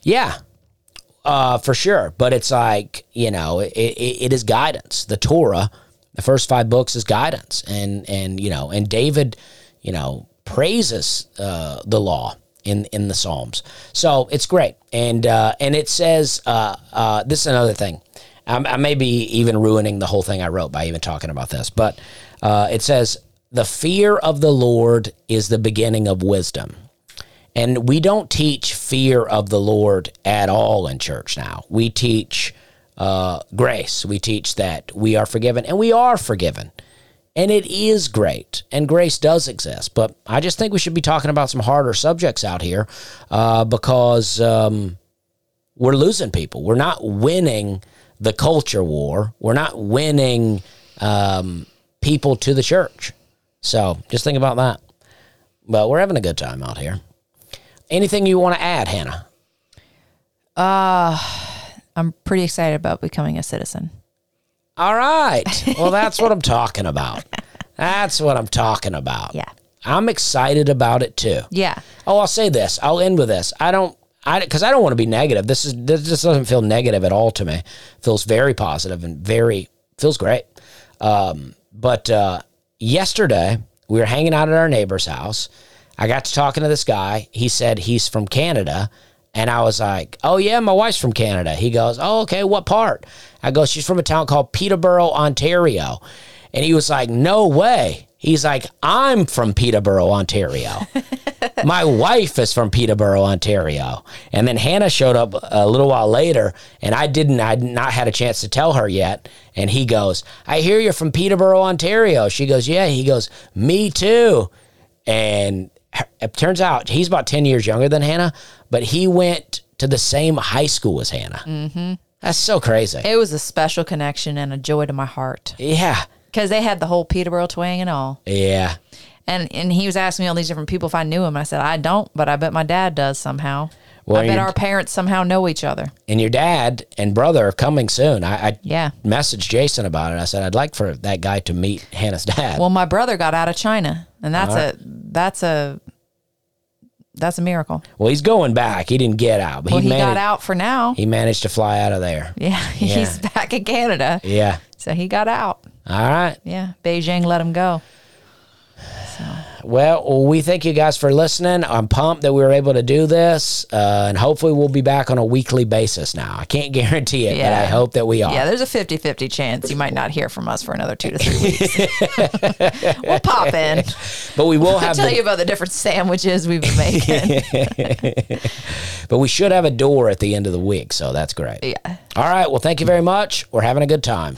Speaker 1: Yeah, uh, for sure. But it's like you know, it, it, it is guidance. The Torah, the first five books is guidance, and and you know, and David, you know, praises uh, the law in in the Psalms. So it's great, and uh, and it says uh, uh, this is another thing. I, I may be even ruining the whole thing I wrote by even talking about this, but uh, it says the fear of the Lord is the beginning of wisdom. And we don't teach fear of the Lord at all in church now. We teach uh, grace. We teach that we are forgiven, and we are forgiven. And it is great, and grace does exist. But I just think we should be talking about some harder subjects out here uh, because um, we're losing people. We're not winning the culture war, we're not winning um, people to the church. So just think about that. But we're having a good time out here. Anything you want to add, Hannah?
Speaker 2: I'm pretty excited about becoming a citizen.
Speaker 1: All right. Well, that's what I'm talking about. That's what I'm talking about.
Speaker 2: Yeah.
Speaker 1: I'm excited about it too.
Speaker 2: Yeah.
Speaker 1: Oh, I'll say this. I'll end with this. I don't, I because I don't want to be negative. This is this just doesn't feel negative at all to me. feels very positive and very feels great. Um, but uh, yesterday we were hanging out at our neighbor's house. I got to talking to this guy. He said he's from Canada. And I was like, oh, yeah, my wife's from Canada. He goes, oh, okay, what part? I go, she's from a town called Peterborough, Ontario. And he was like, no way. He's like, I'm from Peterborough, Ontario. my wife is from Peterborough, Ontario. And then Hannah showed up a little while later, and I didn't, I had not had a chance to tell her yet. And he goes, I hear you're from Peterborough, Ontario. She goes, yeah. He goes, me too. And it turns out he's about 10 years younger than Hannah, but he went to the same high school as Hannah. Mm-hmm. That's so crazy.
Speaker 2: It was a special connection and a joy to my heart
Speaker 1: yeah.
Speaker 2: because they had the whole Peterborough twang and all.
Speaker 1: Yeah.
Speaker 2: And and he was asking me all these different people if I knew him. I said I don't, but I bet my dad does somehow.
Speaker 1: Well,
Speaker 2: I bet our parents somehow know each other.
Speaker 1: And your dad and brother are coming soon. I, I
Speaker 2: Yeah.
Speaker 1: messaged Jason about it. I said, I'd like for that guy to meet Hannah's dad.
Speaker 2: Well, my brother got out of China, and that's a that's a that's a miracle.
Speaker 1: Well, he's going back. He didn't get out, but
Speaker 2: Well,
Speaker 1: he,
Speaker 2: he, got out for now.
Speaker 1: he managed to fly out of there.
Speaker 2: yeah, he's back in Canada,
Speaker 1: Yeah.
Speaker 2: so he got out.
Speaker 1: All right.
Speaker 2: Yeah, Beijing let him go.
Speaker 1: Well, well, we thank you guys for listening. I'm pumped that we were able to do this, uh, and hopefully we'll be back on a weekly basis now. I can't guarantee it, but I hope that we are.
Speaker 2: Yeah, there's a 50-50 chance you might not hear from us for another two to three weeks. we'll pop in.
Speaker 1: But we will
Speaker 2: I'll
Speaker 1: have
Speaker 2: tell
Speaker 1: the,
Speaker 2: you about the different sandwiches we've been making.
Speaker 1: but we should have a door at the end of the week, so that's great.
Speaker 2: yeah.
Speaker 1: All right. Well, thank you very much. We're having a good time.